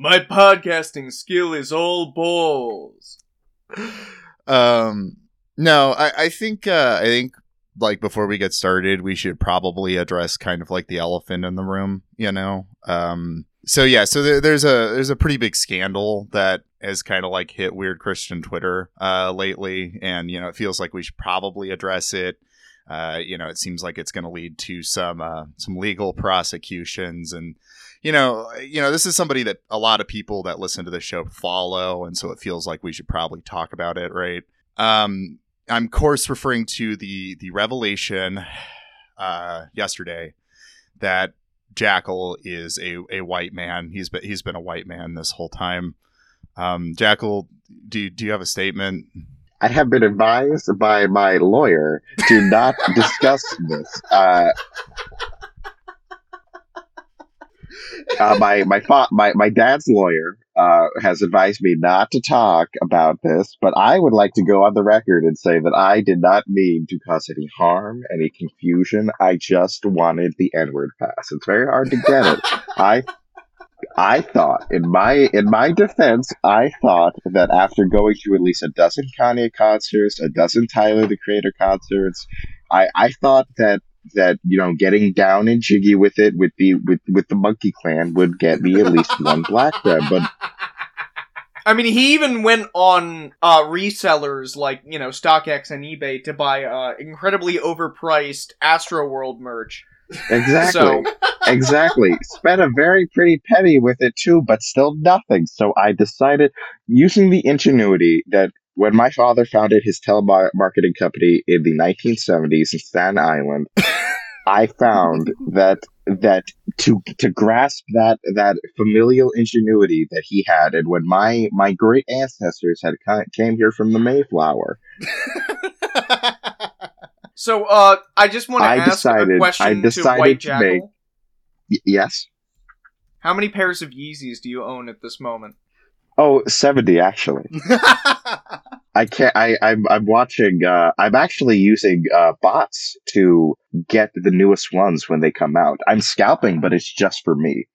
My podcasting skill is all balls. Um, no, I, I think uh, I think like before we get started, we should probably address kind of like the elephant in the room. You know, um, so yeah, so there, there's a there's a pretty big scandal that has kind of like hit weird Christian Twitter uh, lately, and you know it feels like we should probably address it. Uh, you know, it seems like it's going to lead to some uh, some legal prosecutions, and you know, you know, this is somebody that a lot of people that listen to the show follow, and so it feels like we should probably talk about it, right? Um, I'm of course referring to the the revelation uh, yesterday that Jackal is a, a white man. He's been he's been a white man this whole time. Um, Jackal, do do you have a statement? I have been advised by my lawyer to not discuss this. Uh, uh, my my, fa- my my dad's lawyer uh, has advised me not to talk about this, but I would like to go on the record and say that I did not mean to cause any harm, any confusion. I just wanted the N word pass. It's very hard to get it. I I thought, in my in my defense, I thought that after going to at least a dozen Kanye concerts, a dozen Tyler the Creator concerts, I, I thought that that you know getting down and jiggy with it with the with with the Monkey Clan would get me at least one black bread, but. I mean, he even went on uh, resellers like you know StockX and eBay to buy uh, incredibly overpriced Astro World merch. Exactly. So- exactly. Spent a very pretty penny with it too, but still nothing. So I decided, using the ingenuity that when my father founded his telemarketing company in the 1970s in Staten Island, I found that that to to grasp that that familial ingenuity that he had, and when my my great ancestors had came here from the Mayflower, so, uh, I just want to I ask decided- a question I to decided White to make- y- yes. How many pairs of Yeezys do you own at this moment? Oh, 70 actually. I can't. I, I'm. I'm watching. Uh, I'm actually using uh, bots to get the newest ones when they come out. I'm scalping, but it's just for me.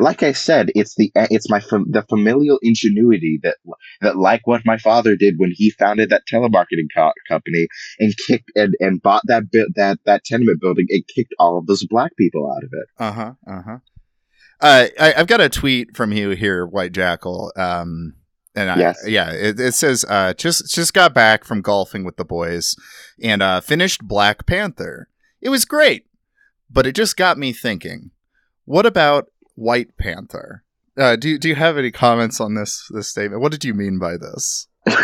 Like I said, it's the it's my fam- the familial ingenuity that that like what my father did when he founded that telemarketing co- company and kicked and, and bought that bit that that tenement building and kicked all of those black people out of it. Uh huh. Uh huh. Uh, I, I've got a tweet from you here, White Jackal. Um, and I, Yes. yeah, it, it says uh, just just got back from golfing with the boys and uh, finished Black Panther. It was great, but it just got me thinking. What about White Panther? Uh, do do you have any comments on this this statement? What did you mean by this?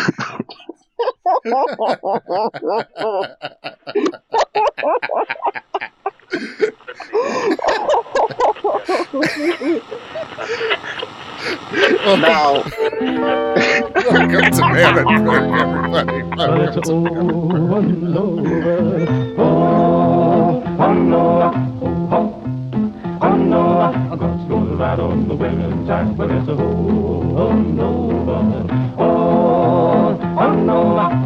now, Welcome to Mammoth, everybody. Welcome to over. Oh, oh oh, oh, oh go right on the women's side, but it's a oh, oh no, oh, oh no,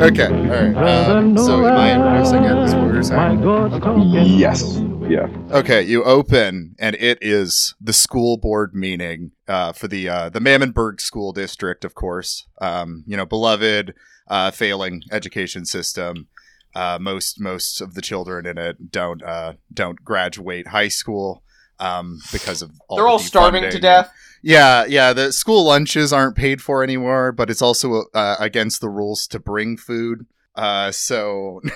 Okay, all right, um, so am I introducing it? Is what you're saying? My God, yes, yeah. Okay, you open and it is the school board meeting uh, for the uh, the Mammonburg School District, of course. Um, you know, beloved, uh, failing education system. Uh, most most of the children in it don't uh, don't graduate high school um, because of all They're the all starving to death. Yeah, yeah. The school lunches aren't paid for anymore, but it's also uh, against the rules to bring food. Uh, so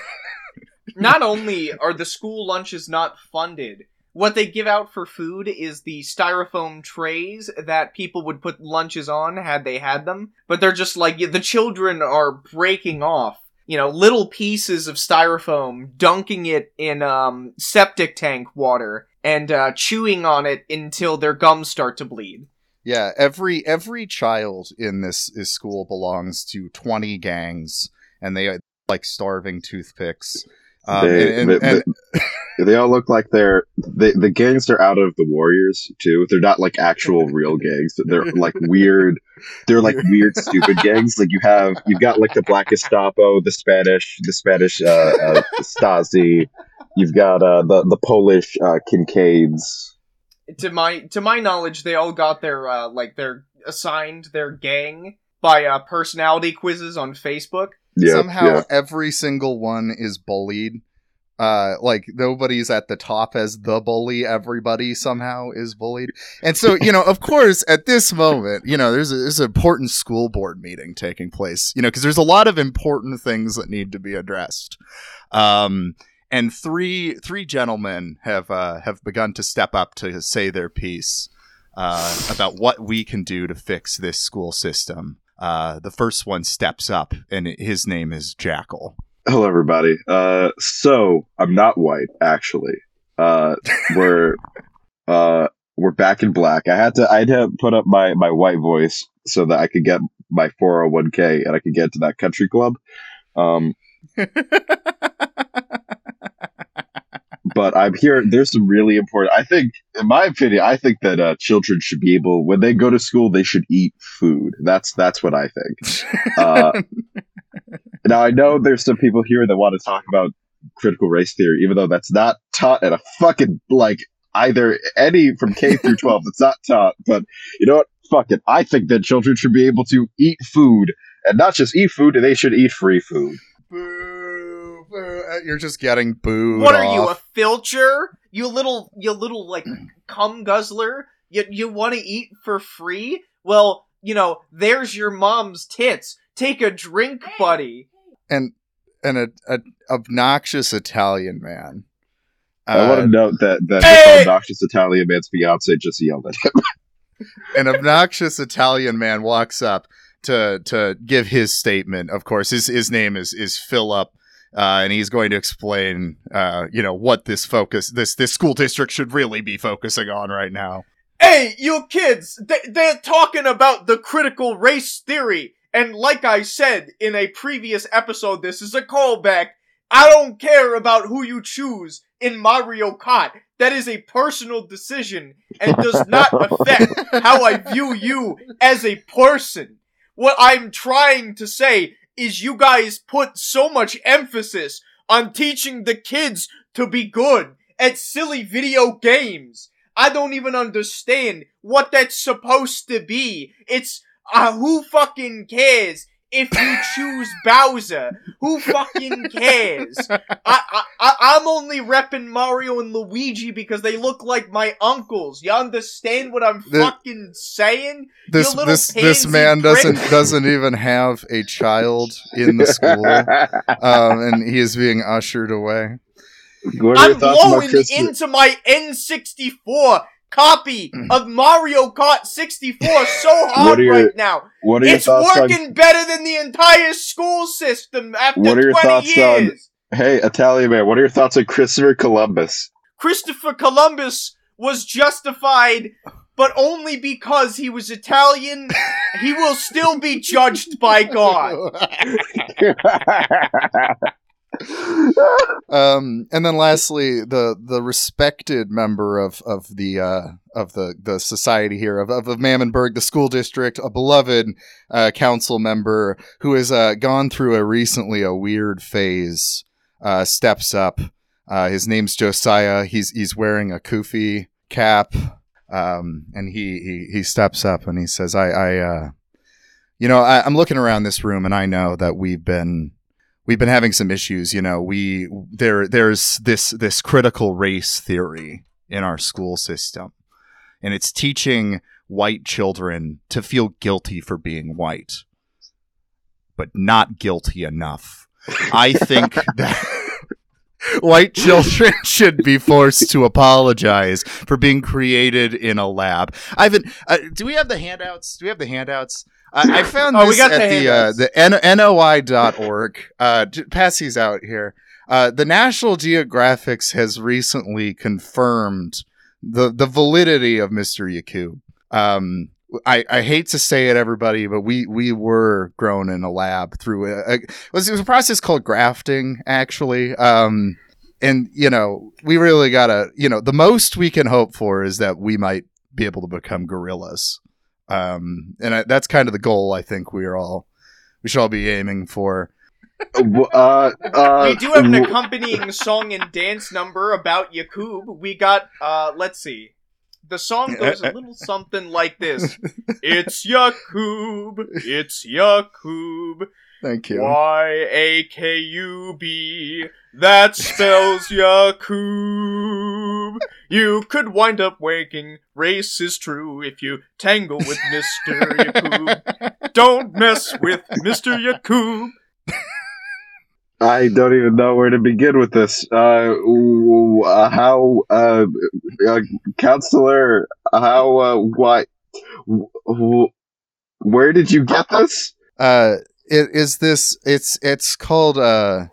Not only are the school lunches not funded, what they give out for food is the styrofoam trays that people would put lunches on had they had them. But they're just like the children are breaking off, you know, little pieces of styrofoam, dunking it in um, septic tank water, and uh, chewing on it until their gums start to bleed. Yeah, every every child in this is school belongs to twenty gangs, and they are like starving toothpicks. Um, they, and, they, and- they- they all look like they're they, the gangs are out of the Warriors too. They're not like actual real gangs. They're like weird. They're like weird, stupid gangs. Like you have you've got like the Black Gestapo, the Spanish, the Spanish uh, uh, Stasi. You've got uh, the the Polish uh, Kincaids. to my to my knowledge, they all got their uh, like their assigned their gang by uh, personality quizzes on Facebook. Yeah, Somehow yeah. every single one is bullied. Uh, like nobody's at the top as the bully. Everybody somehow is bullied, and so you know, of course, at this moment, you know, there's a, there's an important school board meeting taking place. You know, because there's a lot of important things that need to be addressed. Um, and three three gentlemen have uh, have begun to step up to say their piece uh, about what we can do to fix this school system. Uh, the first one steps up, and his name is Jackal. Hello, everybody. Uh, so I'm not white, actually. Uh, we're uh, we're back in black. I had to I had to put up my my white voice so that I could get my 401k and I could get to that country club. Um, but I'm here. There's some really important. I think, in my opinion, I think that uh, children should be able, when they go to school, they should eat food. That's that's what I think. Uh, now I know there's some people here that want to talk about critical race theory, even though that's not taught at a fucking like either any from K through 12. It's not taught. But you know what? Fuck it. I think that children should be able to eat food, and not just eat food. They should eat free food. Boo, boo. Uh, You're just getting booed. What are you, a filcher? You little, you little like cum guzzler? You you want to eat for free? Well, you know, there's your mom's tits. Take a drink, buddy. and and a, a obnoxious Italian man. I want Uh, to note that that Hey! obnoxious Italian man's fiance just yelled at him. an obnoxious Italian man walks up to to give his statement. Of course, his his name is is Philip, uh, and he's going to explain, uh, you know, what this focus this this school district should really be focusing on right now. Hey, you kids! They, they're talking about the critical race theory. And like I said in a previous episode, this is a callback. I don't care about who you choose in Mario Kart. That is a personal decision and does not affect how I view you as a person. What I'm trying to say is you guys put so much emphasis on teaching the kids to be good at silly video games. I don't even understand what that's supposed to be. It's uh, who fucking cares if you choose Bowser? Who fucking cares? I, I, I I'm only repping Mario and Luigi because they look like my uncles. You understand what I'm The- fucking saying? This this this man prick. doesn't doesn't even have a child in the school, um, and he is being ushered away. what are your I'm thoughts about blowing into my N64 copy of Mario Kart 64 so hard your right now. What are your It's thoughts on? working better than the entire school system after What are your 20 thoughts years. on- Hey, Italian man, what are your thoughts on Christopher Columbus? Christopher Columbus was justified, but only because he was Italian. he will still be judged by God. Um, and then lastly, the the respected member of of the uh, of the the society here of of, of Mammonburg, the school district, a beloved uh, council member who has uh, gone through a recently a weird phase, uh, steps up. Uh, his name's Josiah. He's he's wearing a kufi cap, um, and he, he he steps up and he says, "I I uh, you know I, I'm looking around this room and I know that we've been." We've been having some issues you know we there there's this this critical race theory in our school system. And it's teaching white children to feel guilty for being white but not guilty enough. I think that white children should be forced to apologize for being created in a lab. Ivan uh, do we have the handouts? Do we have the handouts I, I found Oh, this at the the uh, the N- NOI.org. Uh, pass these out here. Uh, the National Geographics has recently confirmed the the validity of Mr. Yakub. Um, I, I hate to say it, everybody, but we we were grown in a lab through a, a it, was, it was a process called grafting, actually. Um, and you know, we really gotta, you know, the most we can hope for is that we might be able to become gorillas. Um, and I, that's kind of the goal. I think we are all we should all be aiming for. uh, uh, we do have an accompanying song and dance number about Yakub. We got, uh, let's see. The song goes a little something like this: "It's Yakub, it's Yakub, Thank you. Y A K U B. That spells Yakub. You could wind up waking. Race is true if you tangle with Mister Yakub. Don't mess with Mister Yakub. I don't even know where to begin with this. Uh, uh, how, uh, uh, counselor, how, uh, why, w- w- where did you get this? Uh, it is this. It's it's called uh,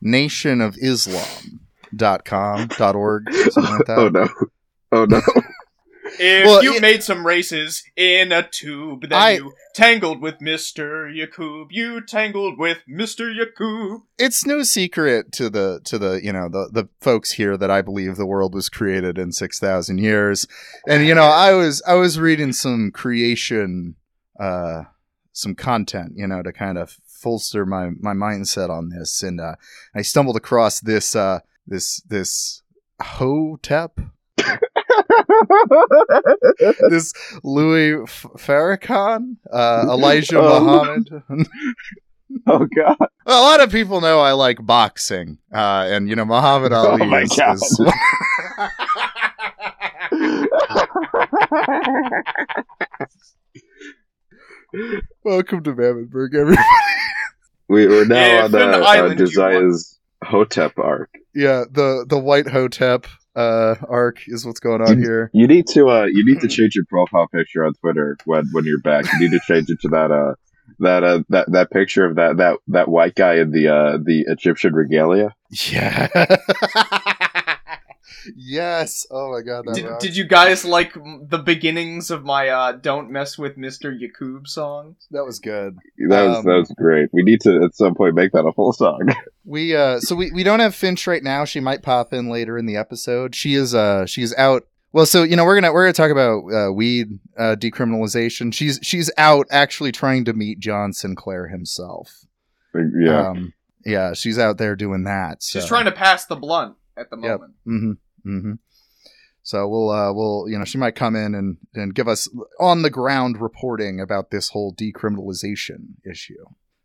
Nation of Islam dot com dot org something like that. Oh no. Oh no. If Well, you it- made some races in a tube, then I- you tangled with Mister Yakub. You tangled with Mister Yakub. it's no secret to the to the you know the the folks here that I believe the world was created in six thousand years, and you know I was I was reading some creation, uh, some content, you know, to kind of bolster my my mindset on this, and uh, I stumbled across this uh this this Hotep, this Louis F- Farrakhan, uh, Elijah Oh. Muhammad. oh god. A lot of people know I like boxing, uh, and you know Muhammad Oh Ali my is, God. is welcome to Mammothburg, everybody. we, we're now If on the, uh, island you Hotep arc. Yeah, the the White Hotep uh, arc is what's going on here. You need to uh you need to change your profile picture on Twitter when when you're back. You need to change it to that uh that uh that that picture of that that that white guy in the uh the Egyptian regalia. Yeah. yes. Oh my god, that Did, rocks. did you guys like the beginnings of my uh, "Don't Mess with Mister Yakub" song? that was good. That was Um, that was great. We need to at some point make that a full song. We uh so we, we don't have Finch right now. She might pop in later in the episode. She is uh she's out well, so you know we're gonna we're gonna talk about uh, weed uh, decriminalization. She's she's out actually trying to meet John Sinclair himself. yeah. um, yeah. She's out there doing that. So. She's trying to pass the blunt at the Yep. moment. Mm-hmm. Mm-hmm. So we'll uh we'll you know she might come in and and give us on the ground reporting about this whole decriminalization issue.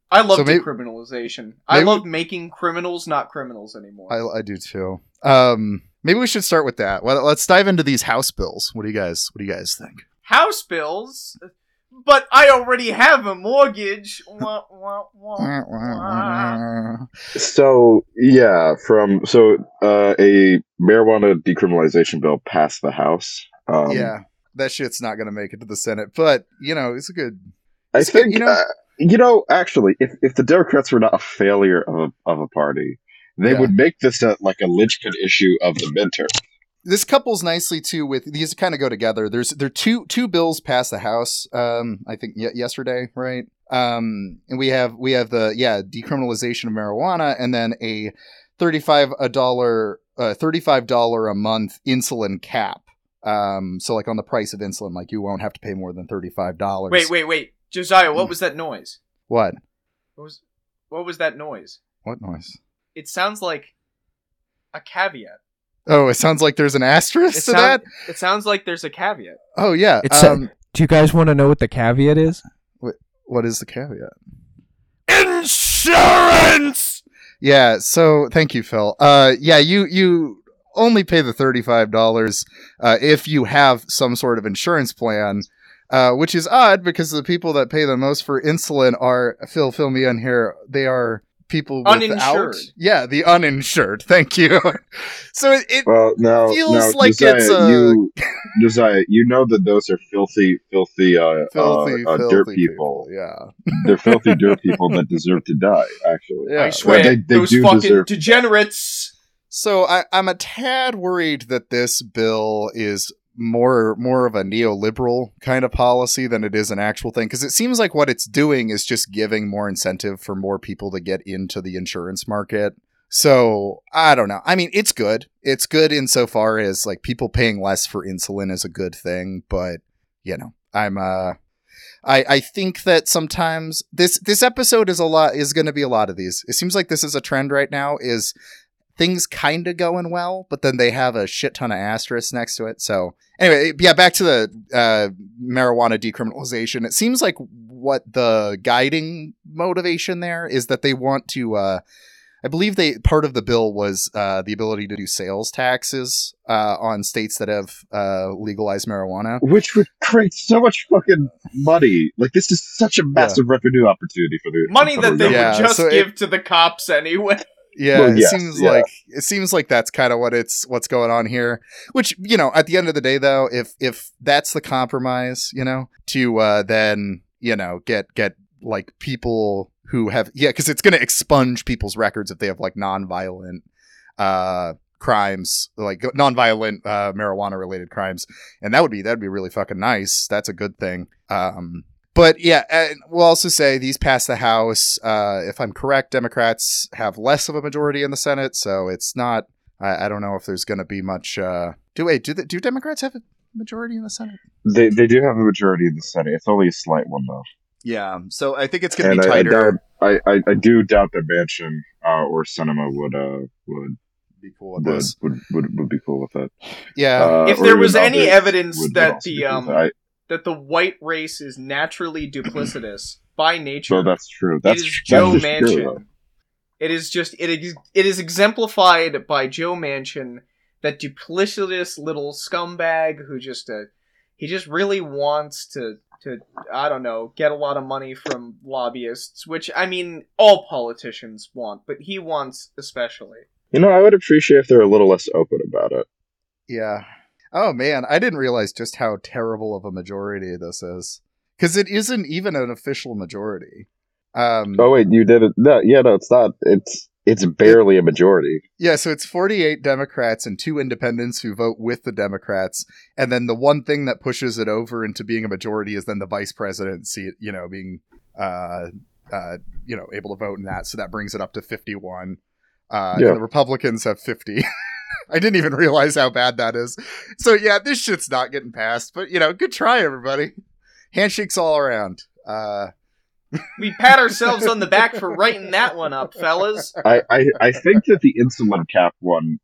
I love So maybe- decriminalization. I love making criminals not criminals anymore. I, I do too. Um, maybe we should start with that. Well, let's dive into these house bills. What do you guys What do you guys think? House bills, but I already have a mortgage. Wah, wah, wah, wah. So yeah, from so uh, a marijuana decriminalization bill passed the House. Um, yeah, that shit's not gonna make it to the Senate, but you know it's a good. I It's good, think you you know- know, uh, you know actually, if if the Democrats were not a failure of a, of a party, they Yeah. would make this a, like a linchpin issue of the midterm. This couples nicely too with these kind of go together. There's there are two two bills passed the House. Um, I think y- yesterday, right? Um, and we have we have the yeah decriminalization of marijuana, and then a thirty five a dollar uh, thirty five dollar a month insulin cap. Um, so like on the price of insulin, like you won't have to pay more than thirty five dollars. Wait, wait, wait, Josiah, what was that noise? What? What was what was that noise? What noise? It sounds like a caveat. Oh, it sounds like there's an asterisk It, to sound- that. it sounds like there's a caveat. Oh yeah. It's a- um, Do you guys want to know what the caveat is? what is the caveat? Insurance. Yeah, so thank you, Phil. Uh yeah, you you only pay the thirty-five dollars uh if you have some sort of insurance plan. Uh, which is odd because the people that pay the most for insulin are Phil. Fill me in here. They are people without, Uninsured. Yeah, the uninsured. Thank you. so it, it Well, now, Feels now like Josiah, it's, uh, you, Josiah, you know that those are filthy, filthy, uh, filthy, uh, uh, filthy dirt people. Yeah. They're filthy dirt people that deserve to die. Actually, Yeah. I swear, They- they those do fucking deserve- degenerates. So I, I'm a tad worried that this bill is more more of a neoliberal kind of policy than it is an actual thing because it seems like what it's doing is just giving more incentive for more people to get into the insurance market. So I don't know. I mean, it's good. It's good insofar as like people paying less for insulin is a good thing, but you know, I'm uh I, I think that sometimes this this episode is a lot is going to be a lot of these. It seems like this is a trend right now is things kind of going well, but then they have a shit ton of asterisks next to it. So anyway, yeah, back to the uh, marijuana decriminalization. It seems like what the guiding motivation there is that they want to. Uh, I believe they part of the bill was uh, the ability to do sales taxes uh, on states that have uh, legalized marijuana. Which would create so much fucking money. Like this is such a massive revenue opportunity for the Money for that they Yeah, would just so it- give to the cops anyway. Yeah, Well, it yes, seems yeah. like it seems like that's kind of what it's what's going on here. Which you know, at the end of the day, though, if if that's the compromise, you know, to uh, then you know get get like people who have yeah, because it's going to expunge people's records if they have like nonviolent uh crimes like nonviolent uh marijuana related crimes and that would be that'd be really fucking nice that's a good thing um but yeah, we'll also say these pass the House. Uh, if I'm correct, Democrats have less of a majority in the Senate, so it's not. I, I don't know if there's going to be much. Uh, do wait, do the, do Democrats have a majority in the Senate? They they do have a majority in the Senate. It's only a slight one though. Yeah, so I think it's going to be I, I doubt. I, I, I do doubt that Manchin uh, or Sinema would uh would be cool with would, this. would, would would be cool with it. Yeah, Uh, if there was any evidence that the um. That the white race is naturally duplicitous by nature, So that's true. That's it is tr- Joe that's just true. Manchin. It is just it ex- it is exemplified by Joe Manchin, that duplicitous little scumbag who just uh, he just really wants to to I don't know get a lot of money from lobbyists, which I mean all politicians want, but he wants especially. You know, I would appreciate if they're a little less open about it. yeah. Oh man, I didn't realize just how terrible of a majority this is because it isn't even an official majority. Um, Oh wait, you did it? No, yeah, no, it's not. It's it's barely a majority. Yeah, so it's 48 Democrats and two independents who vote with the Democrats. And then the one thing that pushes it over into being a majority is then the vice presidency, you know, being, uh, uh, you know, able to vote in that. So that brings it up to 51. Uh, Yeah. And the Republicans have 50. I didn't even realize how bad that is. So yeah, this shit's not getting passed. But, you know, good try, everybody. Handshakes all around. Uh, We pat ourselves on the back for writing that one up, fellas. I, I, I think that the insulin cap one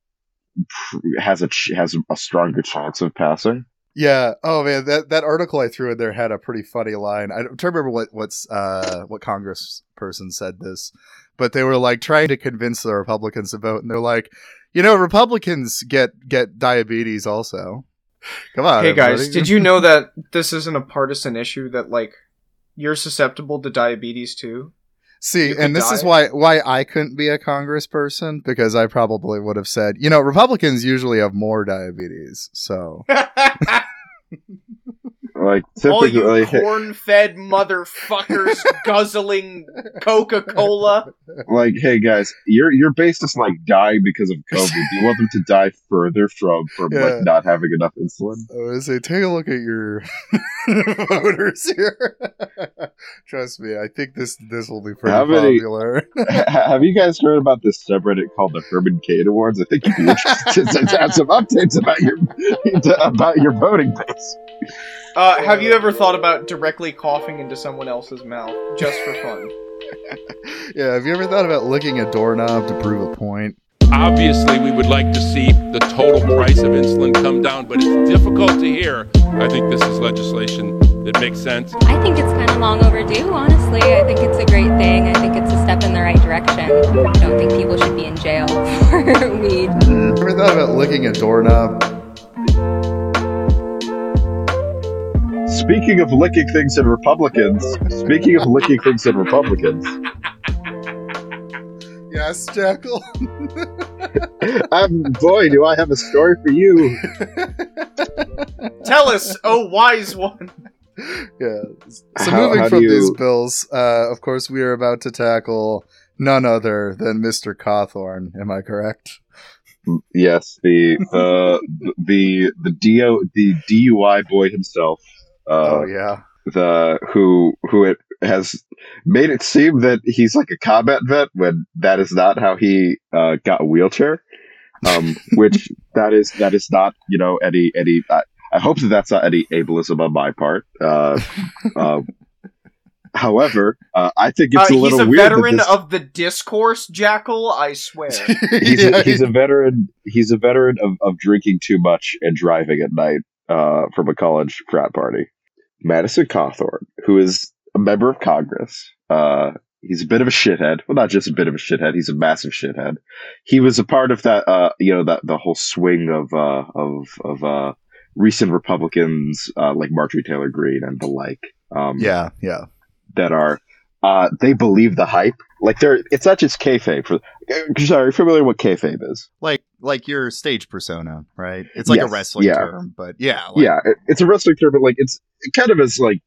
has a has a stronger chance of passing. Yeah. Oh man, that that article I threw in there had a pretty funny line. I don't remember what what's uh what Congress person said this, but they were like trying to convince the Republicans to vote, and they're like, you know, Republicans get get diabetes also. Come on, Hey guys, did you know that this isn't a partisan issue? That like you're susceptible to diabetes too. see? And this is why why I couldn't be a Congressperson because I probably would have said, you know, Republicans usually have more diabetes, so Like All you corn-fed motherfuckers guzzling Coca-Cola. like, hey guys, your your base is like dying because of COVID. Do you want them to die further from from Yeah. like not having enough insulin? I would say, take a look at your voters here. Trust me, I think this this will be pretty How popular. Ha- have you guys heard about this subreddit called the Herman Cain Awards? I think you'd be interested to have some updates about your about your voting base. Uh, have you ever thought about directly coughing into someone else's mouth just for fun? yeah, have you ever thought about licking a doorknob to prove a point? Obviously, we would like to see the total price of insulin come down, but it's difficult to hear. I think this is legislation that makes sense. I think it's kind of long overdue, honestly. I think it's a great thing. I think it's a step in the right direction. I don't think people should be in jail for weed. Ever thought about licking a doorknob? Speaking of licking things in Republicans, speaking of licking things in Republicans, Yes, Jackal. I'm boy, do I have a story for you. Tell us, oh wise one. yeah. So How- moving how from do these bills, uh, of course, we are about to tackle none other than Mr. Cawthorn. Am I correct? Yes, the the the the do the DUI boy himself. Uh, oh yeah. the who who it has made it seem that he's like a combat vet when that is not how he uh, got a wheelchair. Um, which that is that is not you know any any. I, I hope that that's not any ableism on my part. Uh, uh, However, uh, I think it's Uh, a little a weird. that veteran this- of the discourse, Jackal. I swear. he's, Yeah, a, he's a veteran. He's a veteran of, of drinking too much and driving at night uh, from a college frat party. Madison Cawthorn, who is a member of Congress, uh, he's a bit of a shithead. Well, not just a bit of a shithead. He's a massive shithead. He was a part of that. Uh, you know that the whole swing of uh, of of uh, recent Republicans uh, like Marjorie Taylor Greene and the like. Um, yeah, yeah. that are uh they believe the hype. Like they're it's not just kayfabe for sorry, familiar what kayfabe is. Like like your stage persona, right? It's like Yes, a wrestling yeah. term, but yeah, like, yeah, it- it's a wrestling term, but like it's it kind of is like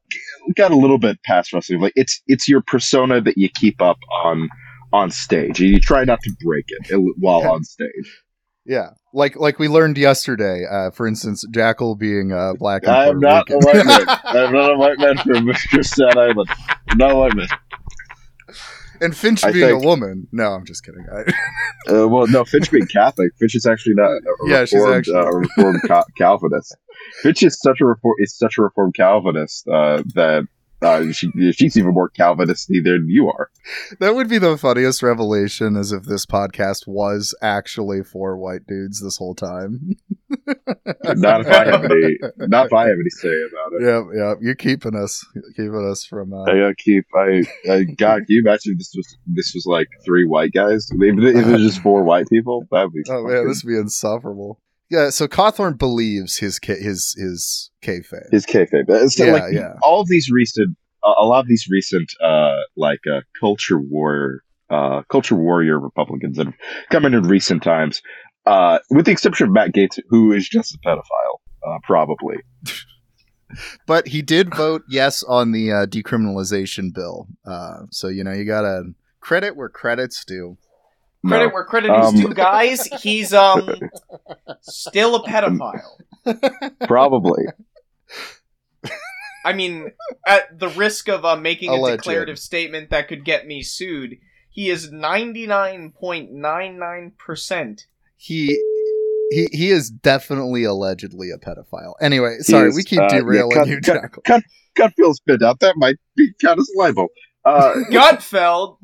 got a little bit past wrestling. Like it's it's your persona that you keep up on on stage, and you try not to break it il- while on stage. yeah. Like like we learned yesterday. Uh, for instance, Jackal being uh, black. I am not a white man. I am not a white man from Staten Island. I'm not a white man. And Finch I being think- a woman. No, I'm just kidding. I, Uh, well, no, Finch being Catholic. Finch is actually not a Yeah, she's actually- uh, a reformed Ca- Calvinist. Finch is such a reform is such a reformed Calvinist uh, that uh, she she's even more Calvinist than you are. that would be the funniest revelation, as if this podcast was actually for white dudes this whole time. Not if I have any, not if I have any say about it. Yeah, yep. You're keeping us, keeping us from. Uh, I keep. I, I God, can you imagine if this was this was like three white guys? If it if it was just four white people, that'd be. oh man, this would be insufferable. Yeah, so Cawthorn believes his ca- his his kayfabe. his kayfabe. It's Yeah, like yeah. all of these recent, a a lot of these recent, uh, like uh, culture war, uh, culture warrior Republicans that have come in in recent times, uh, with the exception of Matt Gaetz, who is just a pedophile, uh, probably. But he did vote yes on the uh, decriminalization bill. Uh, so you know you gotta credit where credit's due. Credit No. where credit is Um, due, guys. He's um still a pedophile. Probably. I mean, at the risk of uh, making a declarative statement that could get me sued, he is ninety nine point nine nine percent. He. He, he is definitely allegedly a pedophile. Anyway, sorry, is, we keep uh, yeah, derailing cut- you, cut- Jackal. Gut feels bit out. That might be kind of libel. Uh, Gutfeld.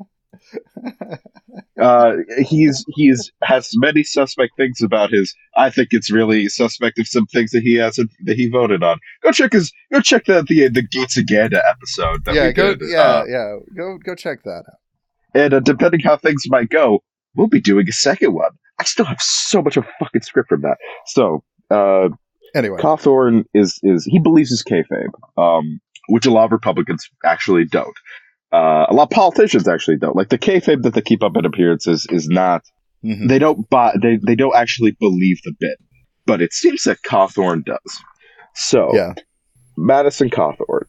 Uh, he's he's has many suspect things about his. I think it's really suspect of some things that he hasn't that he voted on. Go check his. Go check the the, the Gates Aganda episode. That yeah, we go. did. Yeah, Uh, yeah. Go go check that out. and uh, depending how things might go, we'll be doing a second one. I still have so much of fucking script from that. So, uh, Anyway, Cawthorn is is he believes his kayfabe, um, which a lot of Republicans actually don't. Uh, a lot of politicians actually don't. Like the kayfabe that they keep up at appearances is not. mhm. They don't buy. They they don't actually believe the bit, but it seems that Cawthorn does. So yeah. Madison Cawthorn.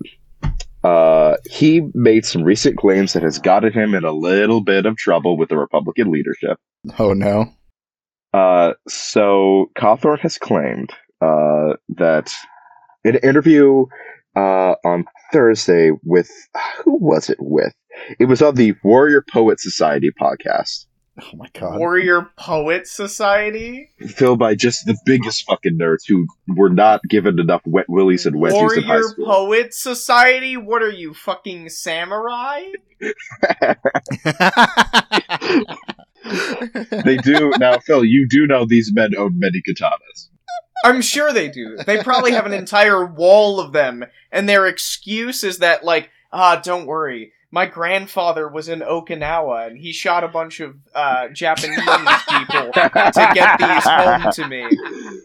Uh, he made some recent claims that has gotten him in a little bit of trouble with the Republican leadership. Oh no. Uh, so Cawthorn has claimed uh, that in an interview uh, on Thursday with who was it with? It was on the Warrior Poet Society podcast, Oh my god. Warrior Poet Society. filled by just the biggest fucking nerds who were not given enough wet willies and wedgies in high Warrior school. Poet Society. What are you fucking samurai? they do now, Phil. You do know these men own many katanas. I'm sure they do. They probably have an entire wall of them, and their excuse is that, like, ah, don't worry. My grandfather was in Okinawa, and he shot a bunch of uh, Japanese people to get these home to me.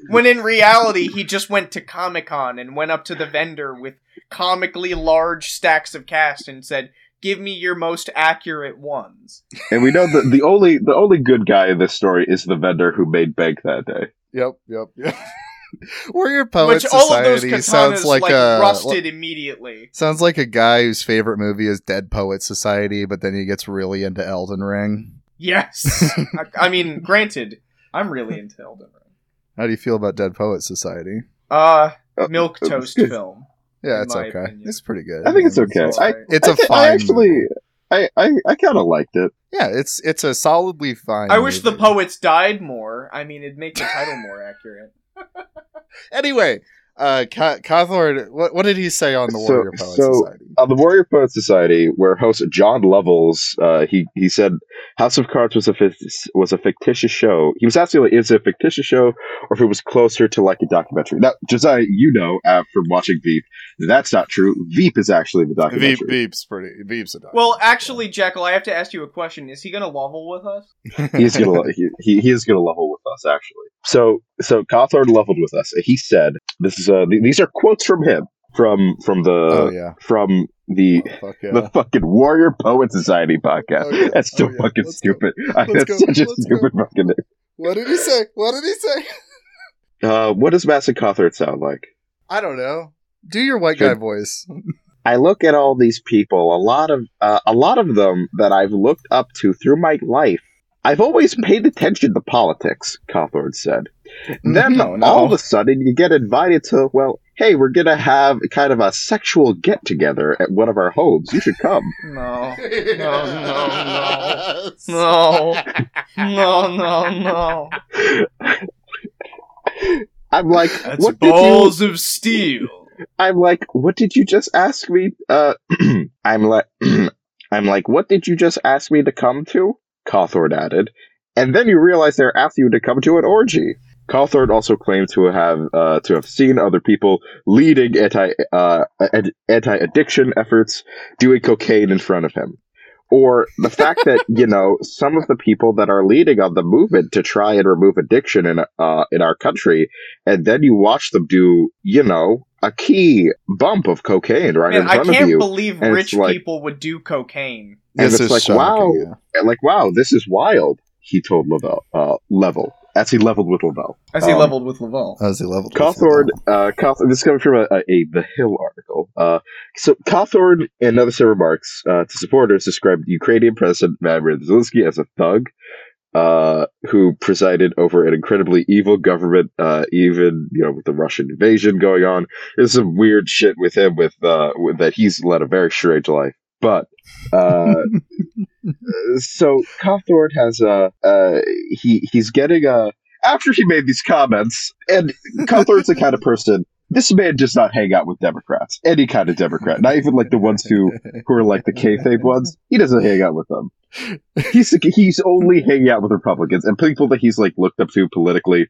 When in reality, he just went to Comic Con and went up to the vendor with comically large stacks of cast and said, "Give me your most accurate ones." And we know that the only the only good guy in this story is the vendor who made bank that day. Yep, yep, yep. Warrior Poet Which all of those Society sounds like, like, a rusted immediately. sounds like a guy whose favorite movie is Dead Poet Society, but then he gets really into Elden Ring. Yes. I, I mean, granted, I'm really into Elden Ring. How do you feel about Dead Poet Society? Uh, Uh, milk uh, toast film. Yeah, it's okay. opinion. It's pretty good. I think it's okay. It's I, alright. It's I a thi- I fine actually, movie. I, I, I kind of liked it. Yeah, it's it's a solidly fine. I wish the poets died more. I mean, it'd make the title more accurate. Anyway, Uh, Ca- Cawthorn, what what did he say on the So- Warrior Poet so- Society? on the Warrior Poet Society, where host John Levels, uh, he he said House of Cards was a fic- was a fictitious show. He was asking like, is it a fictitious show or if it was closer to like a documentary. Now, Josiah, you know uh, from watching Veep, that's not true. Veep is actually the Veep, documentary. Veep's pretty. Veep's a dog. Well, actually, Jackal, I have to ask you a question. Is he going to level with us? He's gonna he, he, he is gonna level with us actually. So so Cawthorn leveled with us. He said this is uh th- these are quotes from him from from the oh yeah. from the Oh, fuck yeah. the fucking Warrior Poet Society podcast. Oh, yeah. That's so Oh, yeah. fucking Let's stupid. I, Let's that's go. such a Let's stupid fucking name. what did he say? What did he say? Uh, what does Massive Cawthorn sound like? I don't know. Do your white guy voice. I look at all these people. A lot of uh, a lot of them that I've looked up to through my life. I've always paid attention to politics. Cawthorn said. Then No, no. all of a sudden you get invited to well, hey, we're gonna have kind of a sexual get together at one of our homes. You should come. No. No, no, No. No, no, no. I'm like, That's what did you? balls of steel. I'm like, what did you just ask me? Uh, I'm like, I'm like, what did you just ask me to come to? Cawthorn added, and then you realize they're asking you to come to an orgy. Cawthorn also claimed to have uh, to have seen other people leading anti uh, anti addiction efforts doing cocaine in front of him, or the fact that you know some of the people that are leading on the movement to try and remove addiction in uh, in our country and then you watch them do, you know, a key bump of cocaine right Man, in front of you. I can't believe and rich like- people would do cocaine. And This it's is like, shocking, wow. yeah. Like, wow, this is wild, he told Lavelle, uh, Level, as he leveled with Lavelle. As he Um, leveled with Laval. As he leveled. Cawthorn, uh, Cawthorn, this is coming from a, a, a The Hill article. Uh, so Cawthorn, and other set remarks uh, to supporters, described Ukrainian President Vladimir Zelensky as a thug uh, who presided over an incredibly evil government, uh, even you know with the Russian invasion going on. There's some weird shit with him with, uh, with that he's led a very strange life. But uh, so Cawthorn has a uh, he he's getting a after he made these comments, and Cawthorn's the kind of person. This man does not hang out with Democrats, any kind of Democrat, not even like the ones who who are like the kayfabe ones. He doesn't hang out with them. He's he's only hanging out with Republicans and people that he's like looked up to politically.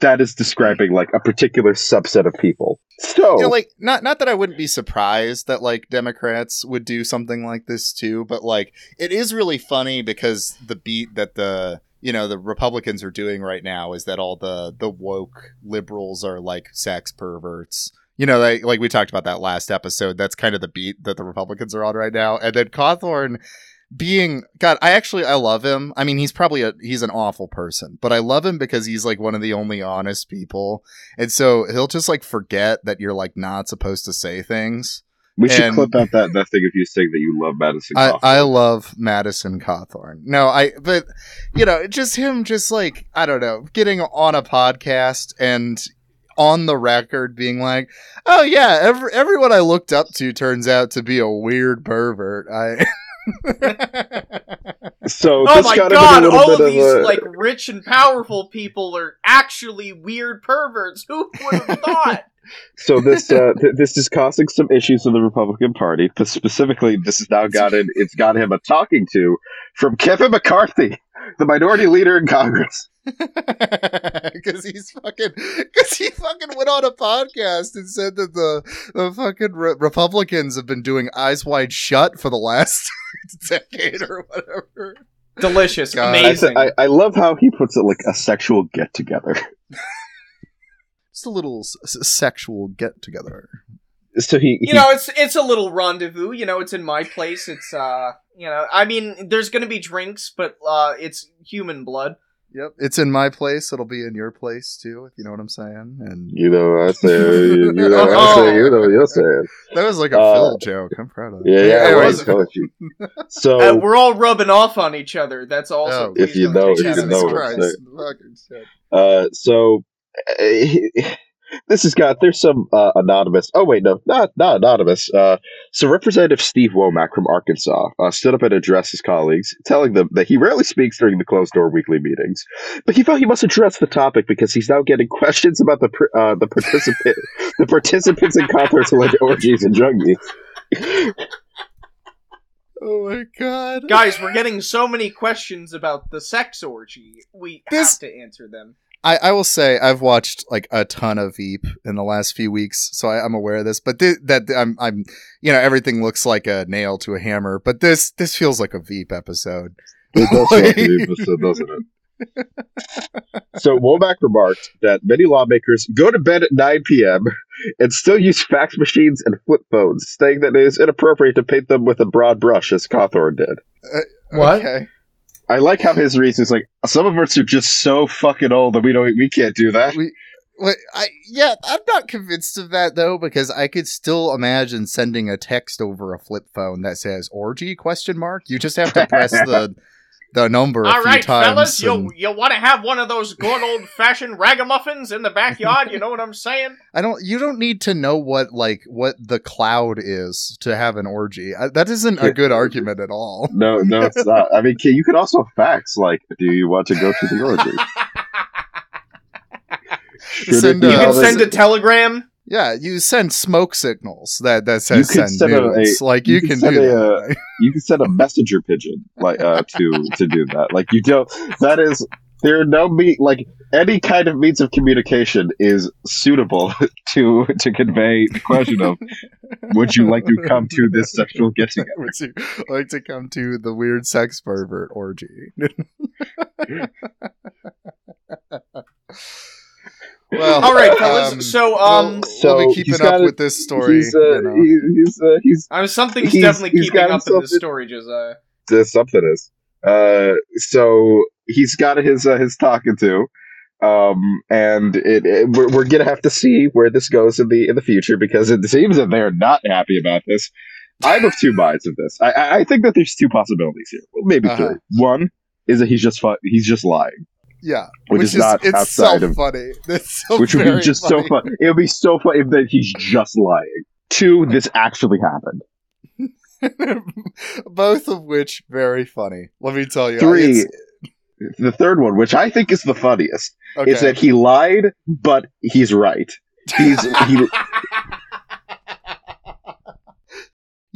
That is describing like a particular subset of people. So you know, like not not that I wouldn't be surprised that like Democrats would do something like this too, but like it is really funny because the beat that the you know the Republicans are doing right now is that all the the woke liberals are like sex perverts. You know, like, like we talked about that last episode. That's kind of the beat that the Republicans are on right now. And then Cawthorn being God, I actually I love him. I mean, he's probably a he's an awful person, but I love him because he's like one of the only honest people. And so he'll just like forget that you're like not supposed to say things. We should and- clip out that, that thing if you saying that you love Madison. I, Cawthorn. I love Madison Cawthorn. No, I but you know, just him just like I don't know, getting on a podcast and on the record being like, "Oh yeah, every, everyone I looked up to turns out to be a weird pervert." I so Oh this my kind god, a all bit of of these a, like rich and powerful people are actually weird perverts. Who would have thought? So this uh, th- this is causing some issues in the Republican Party. But specifically, this has now gotten it's got him a talking to from Kevin McCarthy, the minority leader in Congress. because he's fucking because he fucking went on a podcast and said that the the fucking re- Republicans have been doing eyes wide shut for the last decade or whatever. Delicious, God. Amazing. th- I I love how he puts it like a sexual get together. Just a little s- s- sexual get together. So he, he you know, it's it's a little rendezvous. You know, it's in my place. It's uh, you know, I mean, there's gonna be drinks, but uh, it's human blood. Yep, it's in my place. It'll be in your place too, if you know what I'm saying. And you know I say you, you know I say you know you're saying that was like a Uh, Phil joke. I'm proud of it. yeah yeah I Anyways, was you. So Uh, we're all rubbing off on each other. That's also. Oh, if you know- take if you know as what a I'm saying. Uh, so he- This has got there's some uh, anonymous. Oh wait, no, not not anonymous. Uh, so Representative Steve Womack from Arkansas uh, stood up and addressed his colleagues, telling them that he rarely speaks during the closed door weekly meetings, but he felt he must address the topic because he's now getting questions about the uh, the participant the participants in Cawthorn's alleged orgies and junkies. Oh my god. Guys, we're getting so many questions about the sex orgy. We This- have to answer them. I, I will say I've watched like a ton of Veep in the last few weeks, so I, I'm aware of this. But thi- that I'm I'm you know everything looks like a nail to a hammer, but this this feels like a Veep episode. It does feel like an episode, doesn't it? so Womack remarked that many lawmakers go to bed at 9 p.m. and still use fax machines and flip phones, saying that it is inappropriate to paint them with a broad brush, as Cawthorn did. Uh, what? Okay. I like how his reason is like some of us are just so fucking old that we don't we can't do that. What I yeah, I'm not convinced of that though because I could still imagine sending a text over a flip phone that says orgy question mark. You just have to press the the number a few right, times. fellas, you and- you want to have one of those good old fashioned ragamuffins in the backyard? You know what I'm saying? I don't. You don't need to know what like what the cloud is to have an orgy. I, that isn't a good argument at all. No, no, it's not. I mean, can- you could also fax like, "Do you want to go to the orgy?" Should Send, it uh, You can send a telegram. Yeah, you send smoke signals that that says send, send a- like you you, can send do a, that. you can send a messenger pigeon like uh, to to do that. Like you don't. That is there are no me like any kind of means of communication is suitable to to convey the question of would you like to come to this sexual get together? Would you like to come to the weird sex pervert orgy? Well, All right, fellas. um, so, um, we'll, So, we'll be keeping up a- with this story. He's uh, you know. he- he's uh, he's I mean, something's he's- definitely he's keeping up in himself this story, Josiah. uh, something is. Uh, so he's got his uh, his talking to, um, and it, it we're, we're gonna have to see where this goes in the in the future because it seems that they're not happy about this. I'm of two minds of this. I, I I think that there's two possibilities here, well, maybe Uh-huh. three. One is that he's just fu- he's just lying, yeah, which, is, not it's outside so of funny. So which would be just funny. so fun. It would be so funny if that he's just lying. Two, this actually happened. Both of which very funny. Let me tell you. Three, it's- the third one, which I think is the funniest, okay. is that he lied, but he's right. He's he.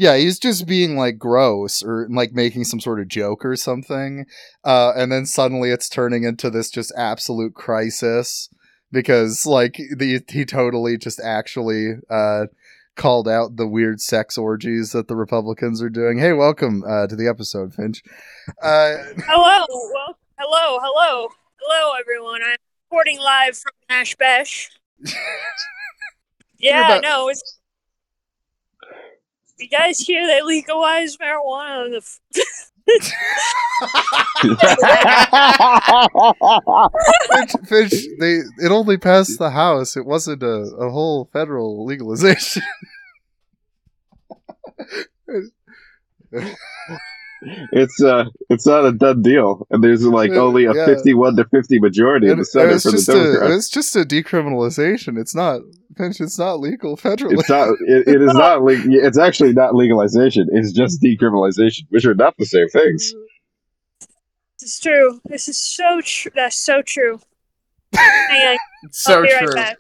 Yeah, he's just being like gross or like making some sort of joke or something. Uh, and then suddenly it's turning into this just absolute crisis because like the he totally just actually uh called out the weird sex orgies that the Republicans are doing. Hey, welcome uh to the episode, Finch. Uh Hello, well, hello, hello, hello, everyone. I'm reporting live from Nash Besh. yeah, about- no, it's. You guys hear they legalized marijuana? in The f- Finch, Finch, they it only passed the House. It wasn't a, a whole federal legalization. it's uh, it's not a done deal, and there's like Yeah, only a yeah. fifty-one to fifty majority It, in the Senate was for the just a, it's just a decriminalization. It's not Finch. It's not legal federally. It's not. It, it is not. Le- it's actually not legalization. It's just decriminalization, which are not the same things. This is true. This is so true. That's so true. Hang It's so I'll right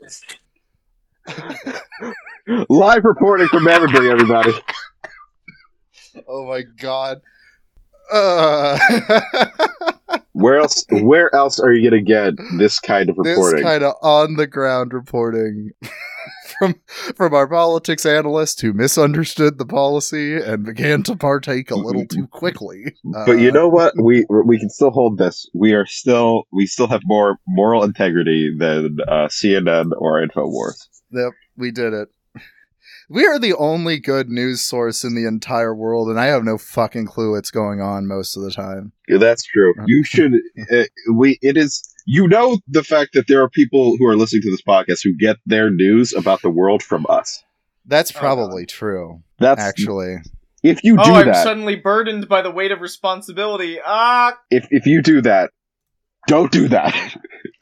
true. Live reporting from Everbury, everybody. oh my god. Uh, Where else? Where else are you gonna get this kind of this reporting? kind of on the ground reporting from from our politics analyst who misunderstood the policy and began to partake a little too quickly. but you Uh, know what? We we can still hold this. We are still we still have more moral integrity than uh, CNN or Infowars. Yep, we did it. We are the only good news source in the entire world, and I have no fucking clue what's going on most of the time. Yeah, that's true. You should. Uh, we. It is. You know the fact that there are people who are listening to this podcast who get their news about the world from us. That's Oh, probably true, That's actually. If you do Oh, I'm that, suddenly burdened by the weight of responsibility. Ah, if if you do that, Don't do that.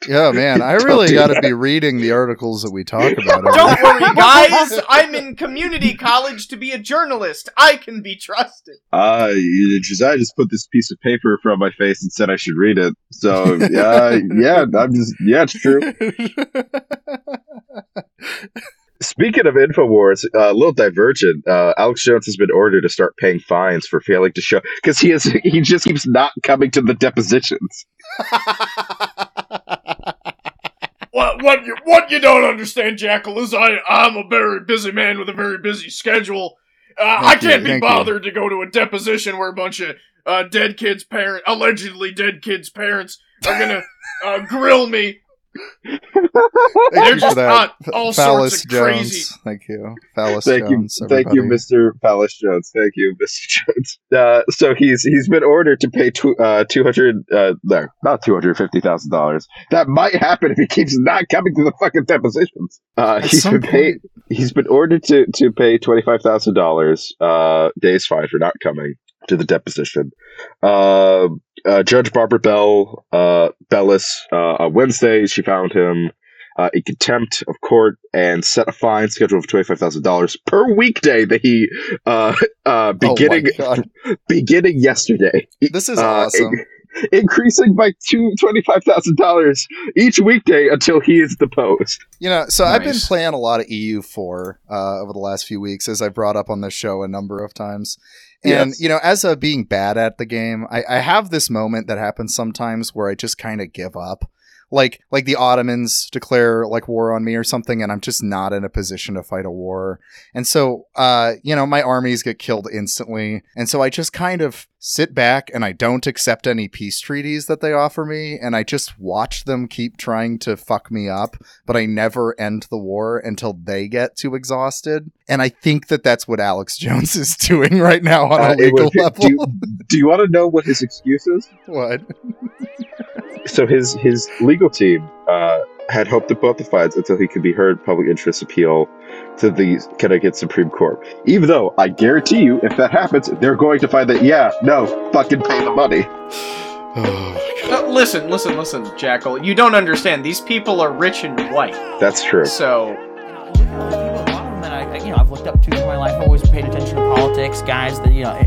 Yeah, man, I really got to be reading the articles that we talk about. Don't worry, guys. I'm in community college to be a journalist. I can be trusted. Uh, Josiah just put this piece of paper in front of my face and said I should read it. So yeah, yeah, I'm just yeah, it's true. Speaking of Infowars, uh, a little divergent. Uh, Alex Jones has been ordered to start paying fines for failing to show because he is he just keeps not coming to the depositions. What what you what you don't understand, Jackal, is I I'm a very busy man with a very busy schedule. Uh, I can't be thank you. bothered to go to a deposition where a bunch of uh, dead kids' parent, allegedly dead kids' parents, are gonna uh, grill me. Thank They're you just that, not all Phallus sorts of Jones. crazy. Thank you, Phallus Thank you, Jones. thank you. Mister Phallus Jones. Thank you, Mister Jones. Uh, so he's he's been ordered to pay tw- uh, two hundred uh, no, not two hundred fifty thousand dollars. That might happen if he keeps not coming to the fucking depositions. Uh, At he's some been paid. He's been ordered to to pay twenty five thousand dollars uh, days fine for not coming to the deposition. Uh, uh, Judge Barbara Bell uh, Bellis uh, on Wednesday she found him uh, in contempt of court and set a fine schedule of twenty five thousand dollars per weekday that he uh, uh, beginning Oh beginning yesterday. This is Uh, awesome. in- increasing by two twenty five thousand dollars each weekday until he is deposed. You know, so I've been playing a lot of EU4 uh, over the last few weeks, as I brought up on this show a number of times. And Yes. you know, as a being bad at the game, I, I have this moment that happens sometimes where I just kind of give up. Like, like the Ottomans declare like war on me or something, and I'm just not in a position to fight a war. And so, uh, you know, my armies get killed instantly, and so I just kind of sit back and I don't accept any peace treaties that they offer me, and I just watch them keep trying to fuck me up but I never end the war until they get too exhausted. And I think that that's what Alex Jones is doing right now on Uh, a it legal would- level. Do you, do you want to know what his excuse is? what? So his his legal team uh, had hoped to both the fights until he could be heard public interest appeal to the Connecticut Supreme Court. Even though I guarantee you, if that happens, they're going to find that yeah, no, fucking pay the money. Uh, listen, listen, listen, Jackal. You don't understand. These people are rich and white. That's true. So I've looked up to in my life, always paid attention to politics, guys that, you know, eh,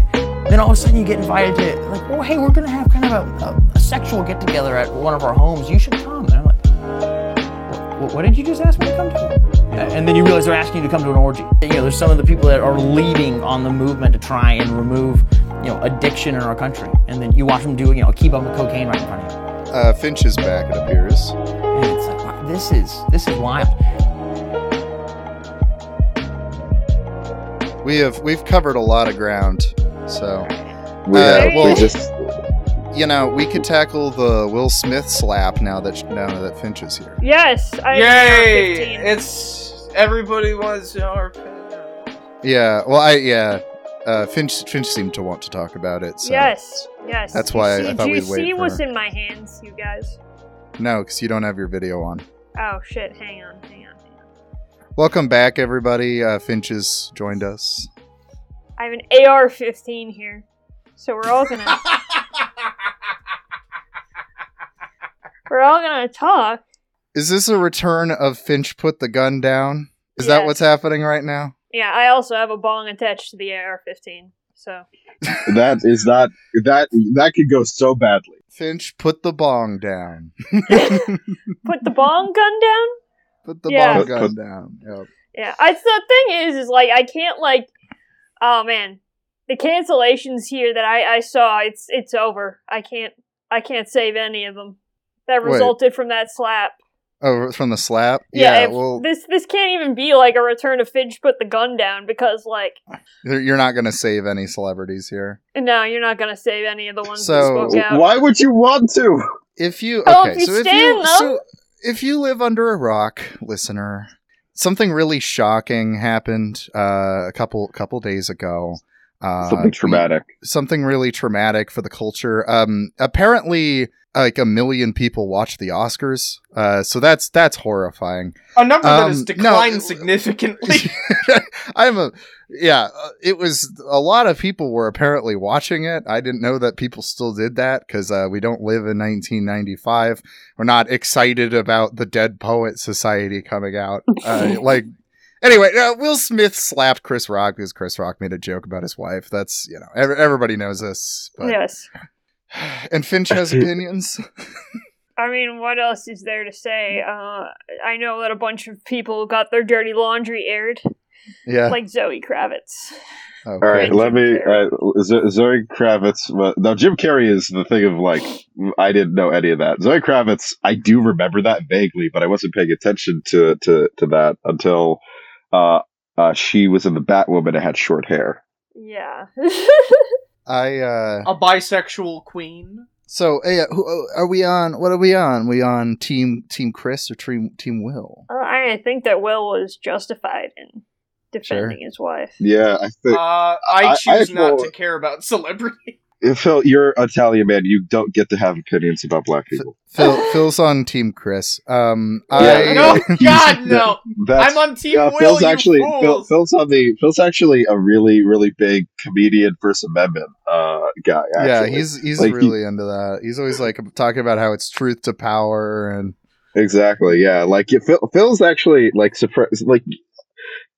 then all of a sudden you get invited to, like, oh, hey, we're going to have kind of a, a, a sexual get together at one of our homes. You should come. And I'm like, what, what did you just ask me to come to? And then you realize they're asking you to come to an orgy. You know, there's some of the people that are leading on the movement to try and remove, you know, addiction in our country. And then you watch them do, you know, keep up with cocaine right in front of you. Uh, Finch is back, it appears. And it's like, wow, this is, this is wild. We have we've covered a lot of ground, so We Uh, have well- we just you know we could tackle the Will Smith slap now that now that Finch is here. Yes, I Yay! It's everybody was our. Yeah, well, I yeah, uh, Finch Finch seemed to want to talk about it. So. Yes, yes. That's why I- see- I thought do you we'd wait see for what's her. in my hands, you guys? No, because you don't have your video on. Oh shit! Hang on, hang on, hang on. Welcome back, everybody. Uh, Finch has joined us. I have an AR-15 here, so we're all gonna we're all gonna talk. Is this a return of Finch put the gun down? Is that Yes. what's happening right now? Yeah, I also have a bong attached to the AR-15, so that is not that that could go so badly. Finch put the bong down. put the bong gun down. Put the Yeah. bong Put- gun put- down. Yep. Yeah, I the thing is, is like I can't like, oh man, the cancellations here that I I saw, it's it's over. I can't I can't save any of them that Wait. resulted from that slap. Oh, from the slap. Yeah, Yeah. well, this this can't even be like a return to Finch put the gun down because like you're you're not going to save any celebrities here. no, you're not gonna save any of the ones So, that spoke out. Why would you want to? If you Oh, okay, if you so if stand you them. so if you live under a rock, listener, something really shocking happened uh, a couple couple days ago. Uh, Something traumatic. something really traumatic for the culture. Um, apparently, like a million people watch the Oscars. Uh, so that's that's horrifying. A number that has Um, no. declined significantly. I'm a yeah. uh, It was a lot of people were apparently watching it. I didn't know that people still did that because uh, we don't live in 1995. We're not excited about the Dead Poet Society coming out. Uh, like anyway, uh, Will Smith slapped Chris Rock because Chris Rock made a joke about his wife. That's you know ev- everybody knows this. But, Yes. And Finch has opinions. I mean, what else is there to say? Uh, I know that a bunch of people got their dirty laundry aired, Yeah. like Zoe Kravitz. Oh, All right, let me. Uh, Zoe Kravitz. Well, now, Jim Carrey is the thing of like, I didn't know any of that. Zoe Kravitz, I do remember that vaguely, but I wasn't paying attention to to to that until uh, uh, she was in the Batwoman and had short hair. Yeah. I uh A bisexual queen. so hey, uh, who, uh, are we on? What are we on? We on team Team Chris or team Team Will? Uh, I think that Will was justified in defending his wife. Yeah, I Uh, think. I I- choose I not feel- to care about celebrity. Phil, you're Italian man. You don't get to have opinions about black people. Phil Phil's on Team Chris. Um, Yeah. I No, God, no. That's I'm on Team Yeah, Will. Phil's you actually Phil. Phil's on the Phil's actually a really really big comedian First Amendment uh guy. Actually. yeah, he's he's Like, he- really into that. He's always like talking about how it's truth to power and exactly yeah. Like Phil, Phil's actually like surprised like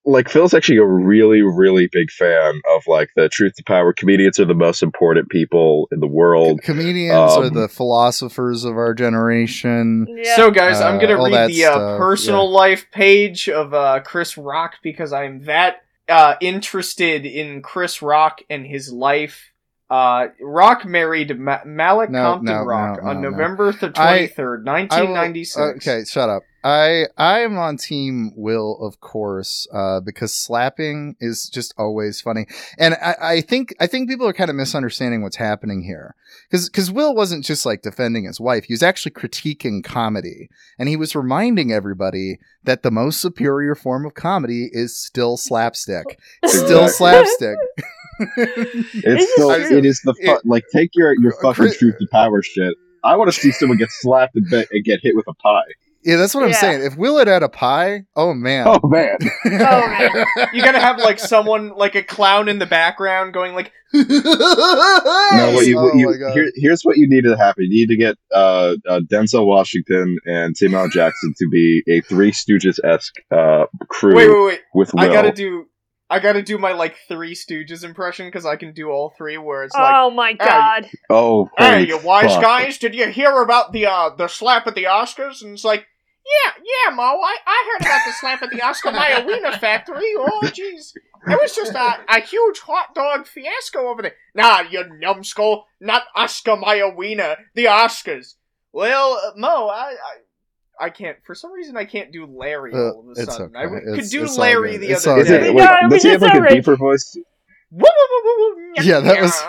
like Phil's actually a really really big fan of like the truth to power. Comedians are the most important people in the world. comedians are Um, the philosophers of our generation. Yeah. So, guys, I'm Uh, gonna read the uh, stuff, personal life page of uh, Chris Rock because I'm that uh, interested in Chris Rock and his life. Uh, Rock married Ma- Malaak No, Compton no, Rock no, on no, no. November the 23rd, I will- 1996. okay, shut up. I I am on Team Will, of course, uh, because slapping is just always funny, and I, I think I think people are kind of misunderstanding what's happening here, because because Will wasn't just like defending his wife; he was actually critiquing comedy, and he was reminding everybody that the most superior form of comedy is still slapstick, still slapstick. It's This so true. it is the fu- It- like take your your fucking Chris- truth to power shit. I want to see someone get slapped and, be- and get hit with a pie. yeah, that's what I'm saying. If Will had had a pie, oh man, Oh man. Oh, man. You gotta have like someone, like a clown in the background, going like, No, what you, what Oh you my here, here's what you need to happen. You need to get uh, uh, Denzel Washington and Samuel Jackson to be a Three Stooges esque uh, crew "Wait, wait, wait! with Will. I gotta do, I gotta do my like Three Stooges impression because I can do all three. Where it's like, oh my god. oh, Hey, you wise fuck. guys, did you hear about the uh the slap at the Oscars? And it's like, yeah, yeah, Mo, I, I heard about the slap at the Oscar Mayer Wiener Factory. Oh, jeez. It was just a, a huge hot dog fiasco over there. Nah, you numbskull, not Oscar Mayer Wiener, the Oscars. Well, uh, Mo, I, I I can't, for some reason, I can't do Larry Uh, all of a it's sudden. okay. I w- could do it's Larry the It's other day. it, Yeah, wait, I mean, does he have like a alright. deeper voice? Yeah, that was-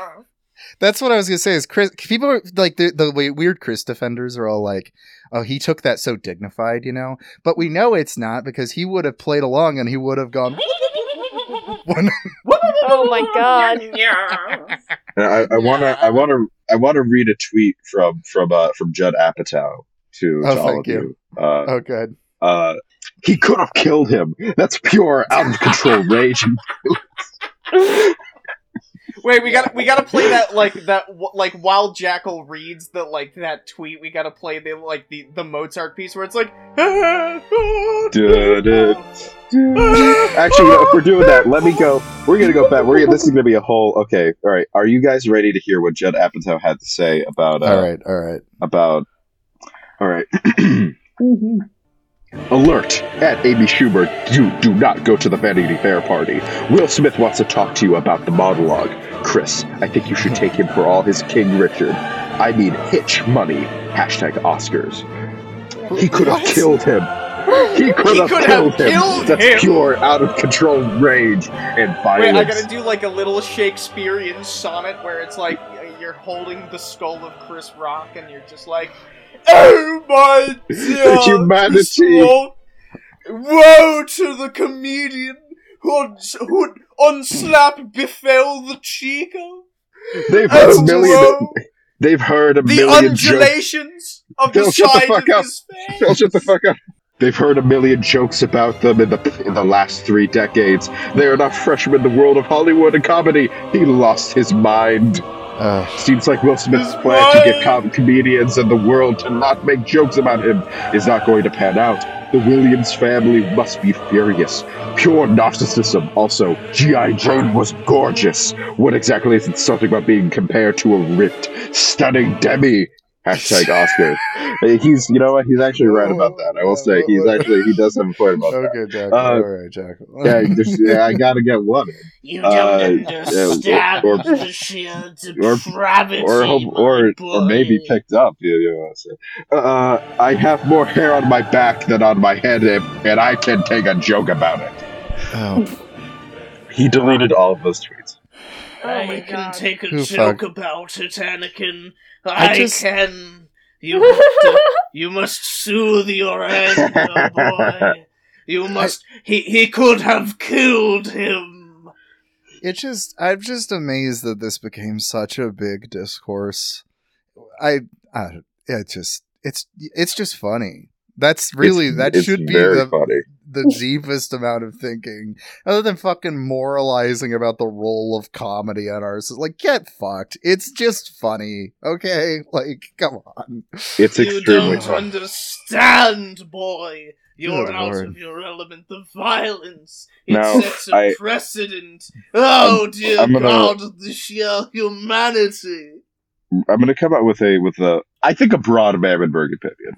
That's what I was gonna say. Is Chris? People are like the the way- weird Chris defenders are all like, "Oh, he took that so dignified," you know. But we know it's not because he would have played along and he would have gone. One, Oh my god. Yeah. I, I wanna, I wanna, I wanna read a tweet from from uh, from Judd Apatow to, Oh, to all thank of you. you. Uh, oh, good. uh, he could have killed him. That's pure out of control rage. Wait, we got to we got to play that like that like while Jackal reads the like that tweet. We got to play the like the the Mozart piece where it's like. Duh, duh, Actually, if we're doing that, let me go. We're gonna go back. We're gonna, this is gonna be a whole. Okay, all right. Are you guys ready to hear what Judd Apatow had to say about? Uh, All right, all right. About. All right. Mm-hmm. Alert! At Amy Schumer, you do not go to the Vanity Fair party. Will Smith wants to talk to you about the monologue. Chris, I think you should take him for all his King Richard. I mean, hitch money. Hashtag Oscars. He could have killed him. He could have could killed him. killed That's him. pure out of control rage and violence. Wait, violence. I gotta do like a little Shakespearean sonnet where it's like you're holding the skull of Chris Rock and you're just like, Oh my dear Humanity. Woe to the comedian who, who unslap befell the cheek of. They've heard a million. woe They've heard a the million jokes. undulations of the Phil, shut the side fuck of up. his face. Phil, shut the fuck up. They've heard a million jokes about them in the in the last three decades. They are not freshmen in the world of Hollywood and comedy. He lost his mind. Uh, Seems like Will Smith's plan to get com- comedians and the world to not make jokes about him is not going to pan out. The Williams family must be furious. Pure narcissism. Also, G.I. Jane was gorgeous. What exactly is it something about being compared to a ripped, stunning Demi? Hashtag Oscar. He's, you know what? He's actually right about that. I will say he's actually he does have a point about that. okay, Jack. Uh, All right, Jack. Yeah, just, yeah, I gotta get one. You Uh, don't yeah, understand or- the sheer or- depravity, or hope, or or maybe picked up. You, you know what I'm saying? Uh, I have more hair on my back than on my head, and, and I can take a joke about it. Oh, He deleted all of those tweets. Oh I my can god. take a Who joke fuck? about it, Anakin. I I, just- can. You to, uh, you must soothe your anger, oh boy. You must. He he could have killed him. it's just I'm just amazed that this became such a big discourse. I, I it just it's it's just funny. That's really It's- that it's should be the funny. The deepest amount of thinking, other than fucking moralizing about the role of comedy on ours. Like, get fucked. It's just funny, okay? Like, come on. It's you extremely don't funny. understand, boy. You're Good out lord. of your element. The violence. It Now, sets a I- precedent. Oh dear I'm gonna- God, the sheer humanity. I'm gonna come out with a with a I think a broad Mammonberg opinion.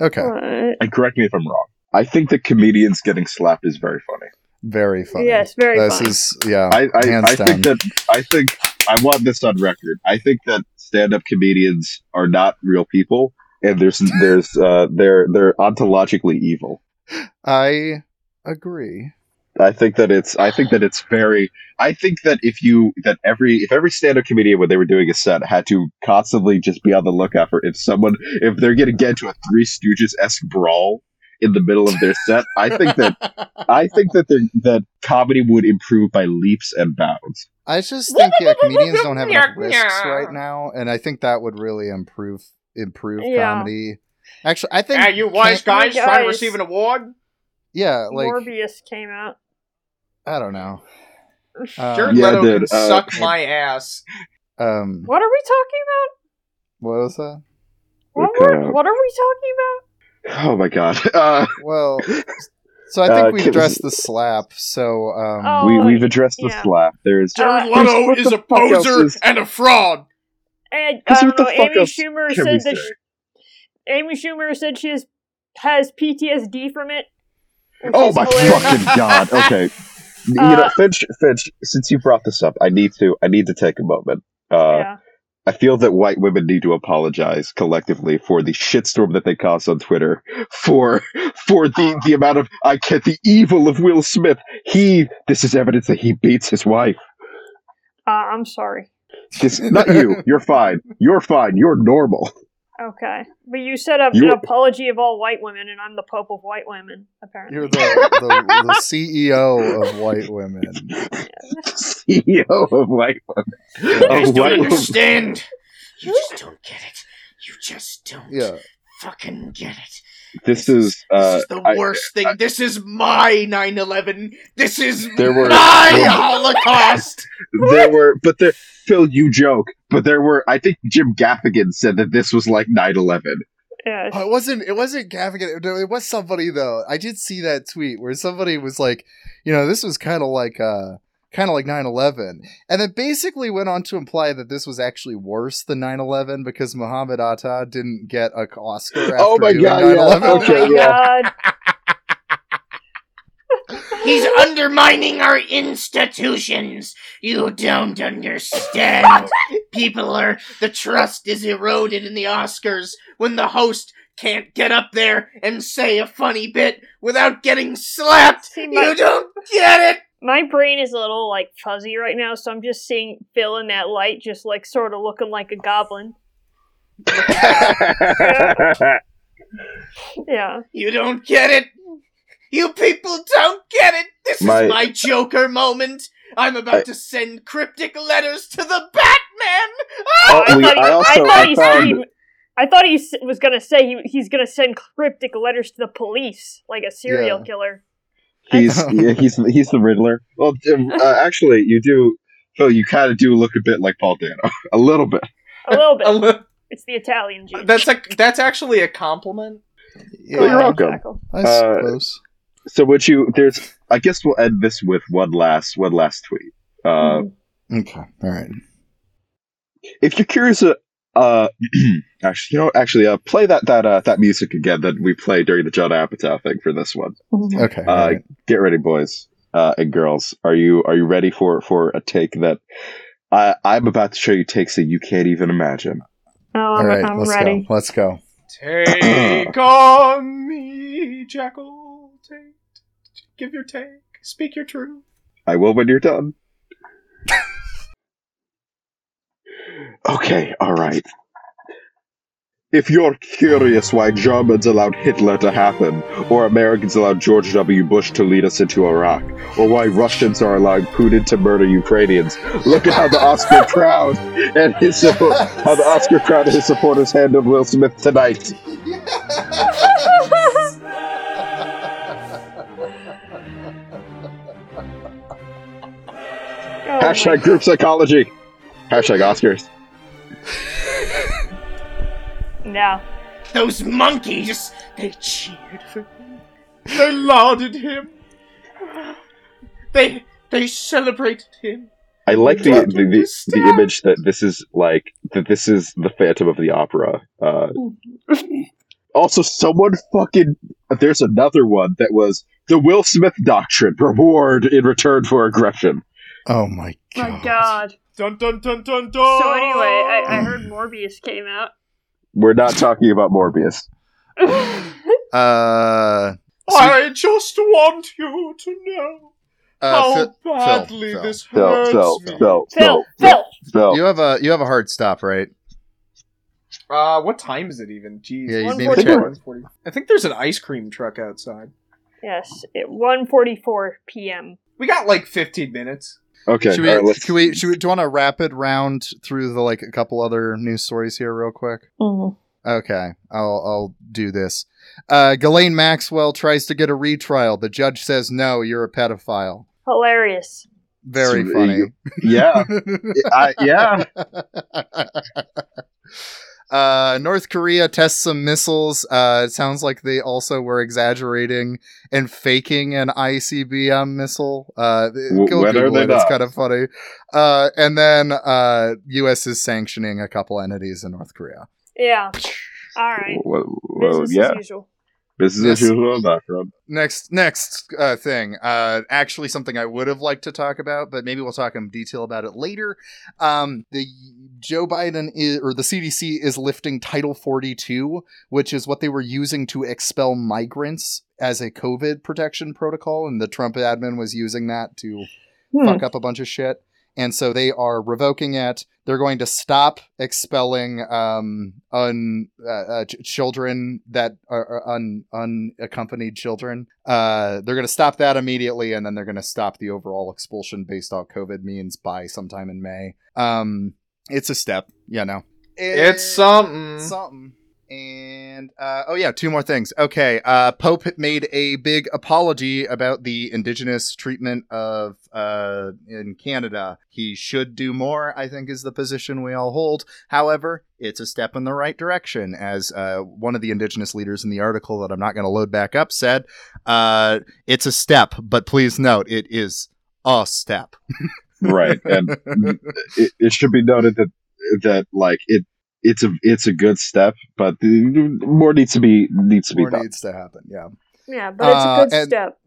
Okay, Alright. And correct me if I'm wrong. I think that comedians getting slapped is very funny. very funny. Yes, very This funny. is yeah, I I, hands I down. think that I think I want this on record. I think that stand-up comedians are not real people, and there's there's uh they're they're ontologically evil. I agree. I think that it's I think that it's very I think that if you that every if every stand-up comedian when they were doing a set had to constantly just be on the lookout for if someone if they're gonna get into a Three Stooges esque brawl in the middle of their set, I think that I think that that comedy would improve by leaps and bounds. I just think yeah, comedians don't have enough risks right now, and I think that would really improve improve Yeah. comedy. Actually, I think Hey, you wise can't- guys trying to receive an award? yeah, like Morbius came out. I don't know. Jared Um, Yeah, Leto dude, can uh, suck my ass. um, What are we talking about? what was that? What, were, what are we talking about? Oh my god. Uh, Well, so I think Uh, we Kim- addressed the slap. So um, Oh, we we've addressed the slap. There's Jared Uh, Leto what is the a poser is- and a fraud. And, Because I don't know. Amy Schumer said that. say? Sh- Amy Schumer said she has, has PTSD from it. Oh my hilarious. fucking god. Okay. you Uh, know, Finch, Finch, since you brought this up, I need to I need to take a moment. Uh yeah. I feel that white women need to apologize collectively for the shitstorm that they caused on Twitter for for the the amount of I get the evil of Will Smith. He this is evidence that he beats his wife. Uh, I'm sorry. This, not you. You're fine. You're fine. You're normal. Okay, but you set up You- an apology of all white women, and I'm the pope of white women. Apparently, you're the, the the CEO of white women. CEO of white women. You Of guys white don't women. understand. You just don't get it. You just don't Yeah, fucking get it. This is uh this is the I- worst thing. this is my 9/11. This is There were- my there- Holocaust. there were but there Phil, you joke, but there were I think Jim Gaffigan said that this was like 9-11. yeah. Oh, it wasn't. It wasn't Gaffigan. It it was somebody though. I did see that tweet where somebody was like, you know, this was kind of like uh kind of like 9-11 and then basically went on to imply that this was actually worse than 9-11 because Muhammad Atta didn't get a Oscar oh after Oh my doing God, 9/11. Oh Okay, my yeah. god. He's undermining our institutions. You don't understand. People are the trust is eroded in the Oscars when the host can't get up there and say a funny bit without getting slapped. See, my- You don't get it. My brain is a little like fuzzy right now, so I'm just seeing Phil in that light, just like sort of looking like a goblin. Yeah. You don't get it. You people don't get it. This My- is my Joker moment. I'm about I- to send cryptic letters to the Batman. Ah! Oh, I we- thought, he, I I thought he found- screamed. I thought he was gonna say he, he's gonna send cryptic letters to the police, like a serial Yeah. killer. He's yeah, he's he's the Riddler. Well, uh, actually, you do. Phil, you kind of do look a bit like Paul Dano, a little bit. A little bit. A li- it's the Italian gene. that's a that's actually a compliment. Well, you're welcome. Exactly. I Uh. So, would you? There's. I guess we'll end this with one last one last tweet. Uh, okay. All right. if you're curious, uh, actually, you know, actually, uh, play that that uh, that music again that we played during the John Apatow thing for this one. Okay. Uh, right. get ready, boys uh, and girls. Are you are you ready for for a take that I I'm about to show you takes that you can't even imagine. Oh, All I'm, right. I'm let's ready. go. Let's go. Take on me, Jackal. Take, give your take. Speak your truth. I will when you're done. Okay, all right. If you're curious why Germans allowed Hitler to happen, or Americans allowed George W. Bush to lead us into Iraq, or why Russians are allowing Putin to murder Ukrainians, look at how the Oscar crowd and his support, how the Oscar crowd and his supporters handled Will Smith tonight. Hashtag group psychology. Hashtag Oscars. No. Those monkeys, they cheered for him. They lauded him. They they celebrated him. I like the Don't the, the, the image that this is like that this is the Phantom of the Opera. Uh, also, someone fucking there's another one that was the Will Smith doctrine reward in return for aggression. Oh my god. My God. Dun dun dun dun dun. So anyway, I, I heard Morbius came out. We're not talking about Morbius. Uh. I just want you to know Uh, how Phil, badly Phil, this Phil, hurts Phil, me. Phil, Phil, Phil, Phil. Phil. you have a you have a hard stop, right? Uh, what time is it even? Jeez. Yeah, you One need forty check. I think there's an ice cream truck outside. Yes, at 1:44 p.m. We got like 15 minutes. Okay, should we, all right, let's. should we, should we, do you want a rapid round through the like a couple other news stories here, real quick? Mm-hmm. Okay, I'll I'll do this. Uh, Ghislaine Maxwell tries to get a retrial. The judge says no. You're a pedophile. Hilarious. Very funny. Yeah, I, yeah. Uh, North Korea tests some missiles. Uh, it sounds like they also were exaggerating and faking an ICBM missile. Uh, W- go Google they it. It's kind of funny. Uh, and then uh, U.S. is sanctioning a couple entities in North Korea. Yeah. All right. Well, well, Business yeah. As usual. Business Yes. as usual background. Next, next uh, thing. Uh, actually, something I would have liked to talk about, but maybe we'll talk in detail about it later. Um, the Joe Biden is, or the CDC is lifting Title 42, which is what they were using to expel migrants as a COVID protection protocol, and the Trump admin was using that to Hmm. fuck up a bunch of shit. And so they are revoking it. They're going to stop expelling um, un, uh, uh, ch- children that are, are un, unaccompanied children. Uh, they're going to stop that immediately, and then they're going to stop the overall expulsion based on COVID means by sometime in May. Um, it's a step, you know. It's something. Something. And uh, oh yeah, two more things. Okay, uh, Pope made a big apology about the indigenous treatment of uh, in Canada. He should do more. I think is the position we all hold. However, it's a step in the right direction, as uh, one of the indigenous leaders in the article that I'm not going to load back up said. Uh, it's a step, but please note it is a step. right and it, it should be noted that that like it it's a it's a good step but the, more needs to be needs to be More done needs to happen. Yeah. Yeah, but it's a Uh, good and- step.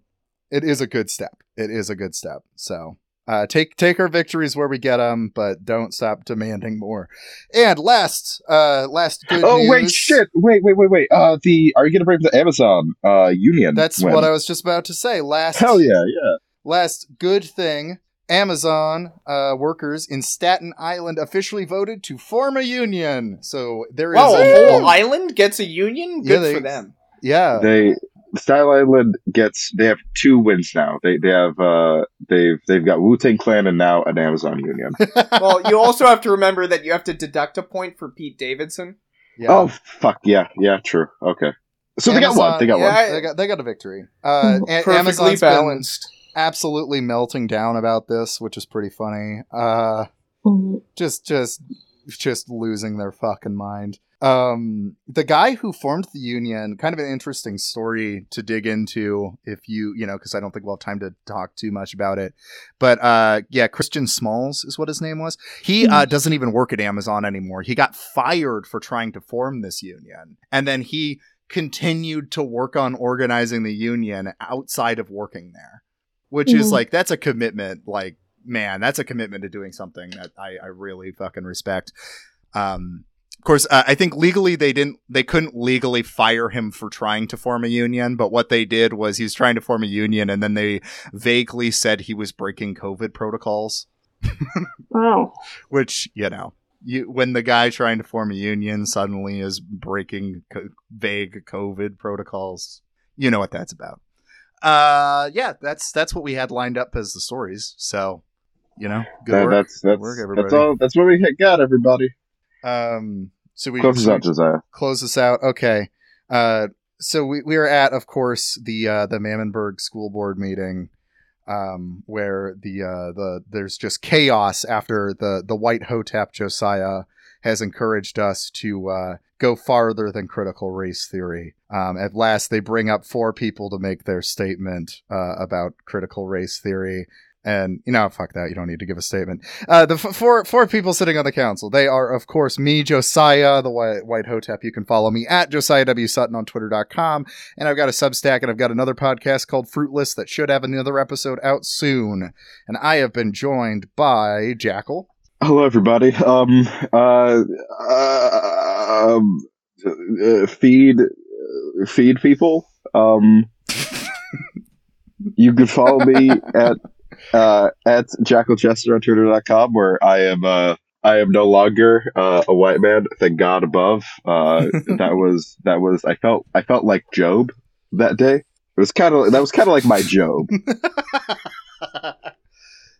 it is a good step. It is a good step. So uh, take take our victories where we get them, but don't stop demanding more. And last, uh, last good oh news. wait shit wait wait wait wait uh the are you gonna bring up the amazon uh union That's win? what I was just about to say. Last, hell yeah yeah last good thing. Amazon uh, workers in Staten Island officially voted to form a union. So there is Wow, a a whole whole island gets a union? Yeah, they- for them. yeah. they Staten Island gets they have two wins now. They they have uh they've they've got Wu Tang Clan and now an Amazon Union. well, you also have to remember that you have to deduct a point for Pete Davidson. Yeah. Oh fuck yeah, yeah, true. Okay, so they got one. They got yeah, one. They got they got a victory. Uh, a- Perfectly Amazon's been balanced. Absolutely melting down about this, which is pretty funny. Uh, just just just losing their fucking mind. Um, the guy who formed the union, kind of an interesting story to dig into if you, you know, because I don't think we'll have time to talk too much about it. But uh, yeah, Christian Smalls is what his name was. He uh, doesn't even work at Amazon anymore. He got fired for trying to form this union, and then he continued to work on organizing the union outside of working there, which is Mhm. like that's a commitment. Like man, that's a commitment to doing something that I, I really fucking respect. Um, of course, uh, I think legally they didn't, they couldn't legally fire him for trying to form a union. But what they did was he was trying to form a union, and then they vaguely said he was breaking COVID protocols. Oh. Which you know, you when the guy trying to form a union suddenly is breaking co- vague COVID protocols, you know what that's about. Uh, yeah, that's that's what we had lined up as the stories. So, you know, good That- work. that's Good that's work, everybody. that's all. That's what we got, everybody. Um, so we Close us so out, Josiah. Close this out. Okay. Uh, so we we are at, of course, the uh, the Mammonburg School Board meeting, um, where the uh, the there's just chaos after the the White Hotep Josiah has encouraged us to uh, go farther than critical race theory. Um, at last, they bring up four people to make their statement uh, about critical race theory. And you know, fuck that. You don't need to give a statement. Uh, the f- four four people sitting on the council. They are, of course, me, Josiah, the White, White Hotep. You can follow me at Josiah W Sutton on Twitter.com. And I've got a Substack, and I've got another podcast called Fruitless that should have another episode out soon. And I have been joined by Jackal. Hello, everybody. Um, uh, uh, um, uh, feed, uh, feed people. Um, you can follow me at uh, at Jackal Chester on Twitter.com, where I am uh, I am no longer uh, a white man. Thank God above. Uh, that was that was I felt I felt like Job that day. It was kind of that was kind of like my Job.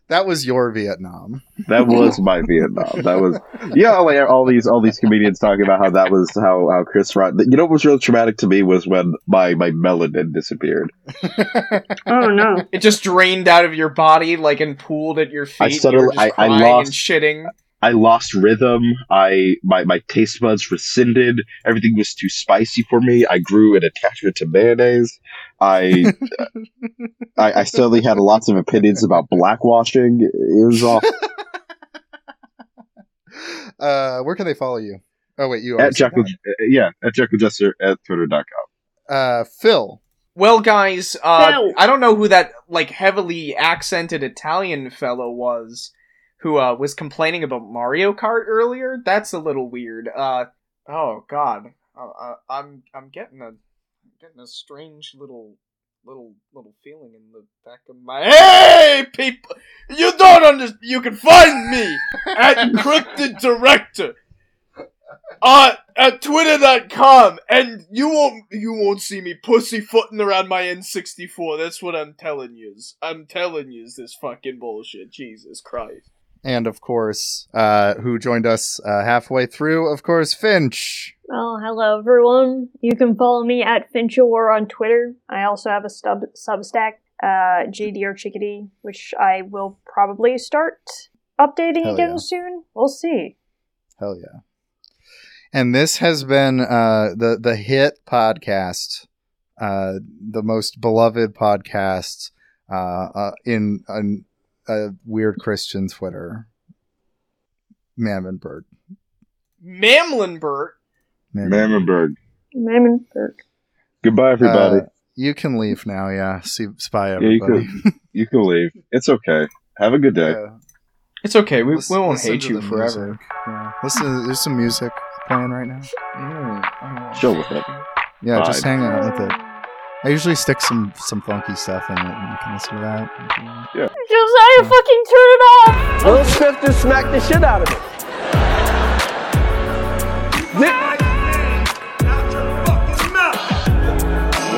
That was your Vietnam. That was my Vietnam. That was yeah. Like all these all these comedians talking about how that was how how Chris Rock. You know what was real traumatic to me was when my my melanin disappeared. Oh no! It just drained out of your body, like and pooled at your feet. I You were suddenly just I, I lost and shitting. I lost rhythm. I my my taste buds rescinded. Everything was too spicy for me. I grew an attachment to mayonnaise. I I, I suddenly had lots of opinions about blackwashing. It was all Uh, where can they follow you? Oh wait, you are at already said Yeah, at Jekyll Jester at Twitter.com. that. Uh, Phil. Well, guys, uh, Phil. I don't know who that like heavily accented Italian fellow was, who uh, was complaining about Mario Kart earlier. That's a little weird. Uh, oh God, uh, I'm I'm getting a getting a strange little little little feeling in the back of my. Hey, people! You don't understand. You can find me at Encrypted Director uh, at twitter.com and you won't you won't see me pussyfooting around my N64. That's what I'm telling yous. I'm telling yous this fucking bullshit. Jesus Christ. And of course, uh, who joined us uh, halfway through, of course, Finch. Oh, hello everyone. You can follow me at Finchawar on Twitter. I also have a stub Substack, uh, JD or Chickadee, which I will probably start updating Hell again yeah. soon. We'll see. Hell yeah. And this has been uh, the the hit podcast, uh, the most beloved podcast uh, uh, in a, a weird Christian Twitter. Mammonburg. Mamlenbert. Mammonburg. Mammonburg. Goodbye, everybody. Uh, you can leave now. Yeah. See, spy yeah, you everybody. can you can leave. It's okay. Have a good day. Yeah. It's okay. We, Listen- we won't hate you forever. Yeah. Listen, there's some music playing right now. Mm, Chill with it. Yeah, just hang out with it. I usually stick some some funky stuff in it, and you can listen to that. Yeah. Josiah, fucking turn it off! Will Smith just smacked the shit out of it.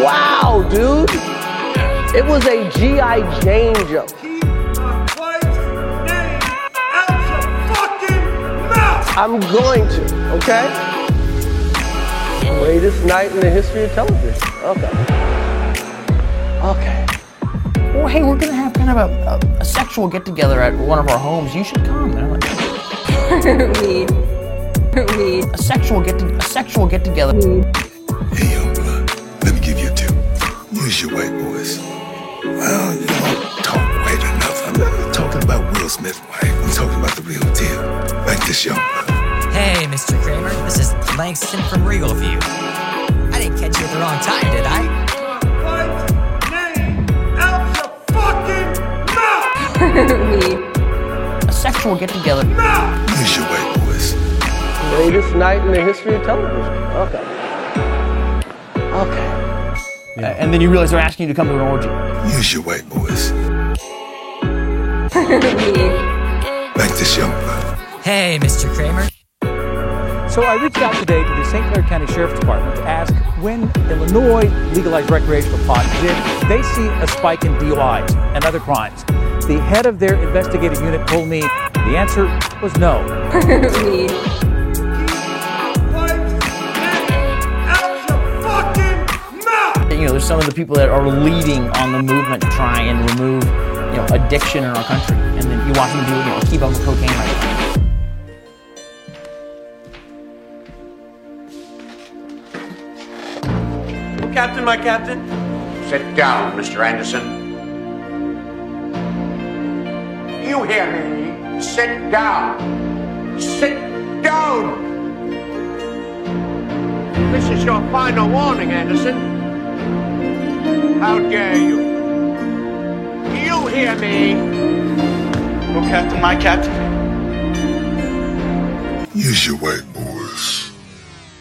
Wow, dude. It was a G.I. Jane joke. I'm going to, okay? Greatest night in the history of television. Okay. Okay. Well, hey, we're gonna have kind of a, a, a sexual get together at one of our homes. You should come. And I'm like, Weed. Weed. a sexual get to, a sexual get together. Hey, young blood, let me give you a tip. Use your white voice. Well, you don't talk white enough. I'm not talking about Will Smith white. I'm talking about the real deal. Like this young blood. Hey, Mr. Kramer, this is Langston from Regal View. I didn't catch you at the wrong time, did I? Weed. A sexual get together. Use your white boys. Greatest night in the history of television. Okay. Okay. And then you realize they're asking you to come to an orgy. Use your white boys. Weed. Like this young blood. Hey, Mr. Kramer. So I reached out today to the St. Clair County Sheriff's Department to ask when Illinois legalized recreational pot, did they see a spike in DUIs and other crimes? The head of their investigative unit told me the answer was no. Weed. You know, there's some of the people that are leading on the movement to try and remove, you know, addiction in our country. And then you watch them do, you know, keep up with cocaine right now. Captain, my captain. Sit down, Mr. Anderson. You hear me? Sit down. Sit down! This is your final warning, Anderson. How dare you? You hear me? Oh, Captain, my captain. Use your white voice.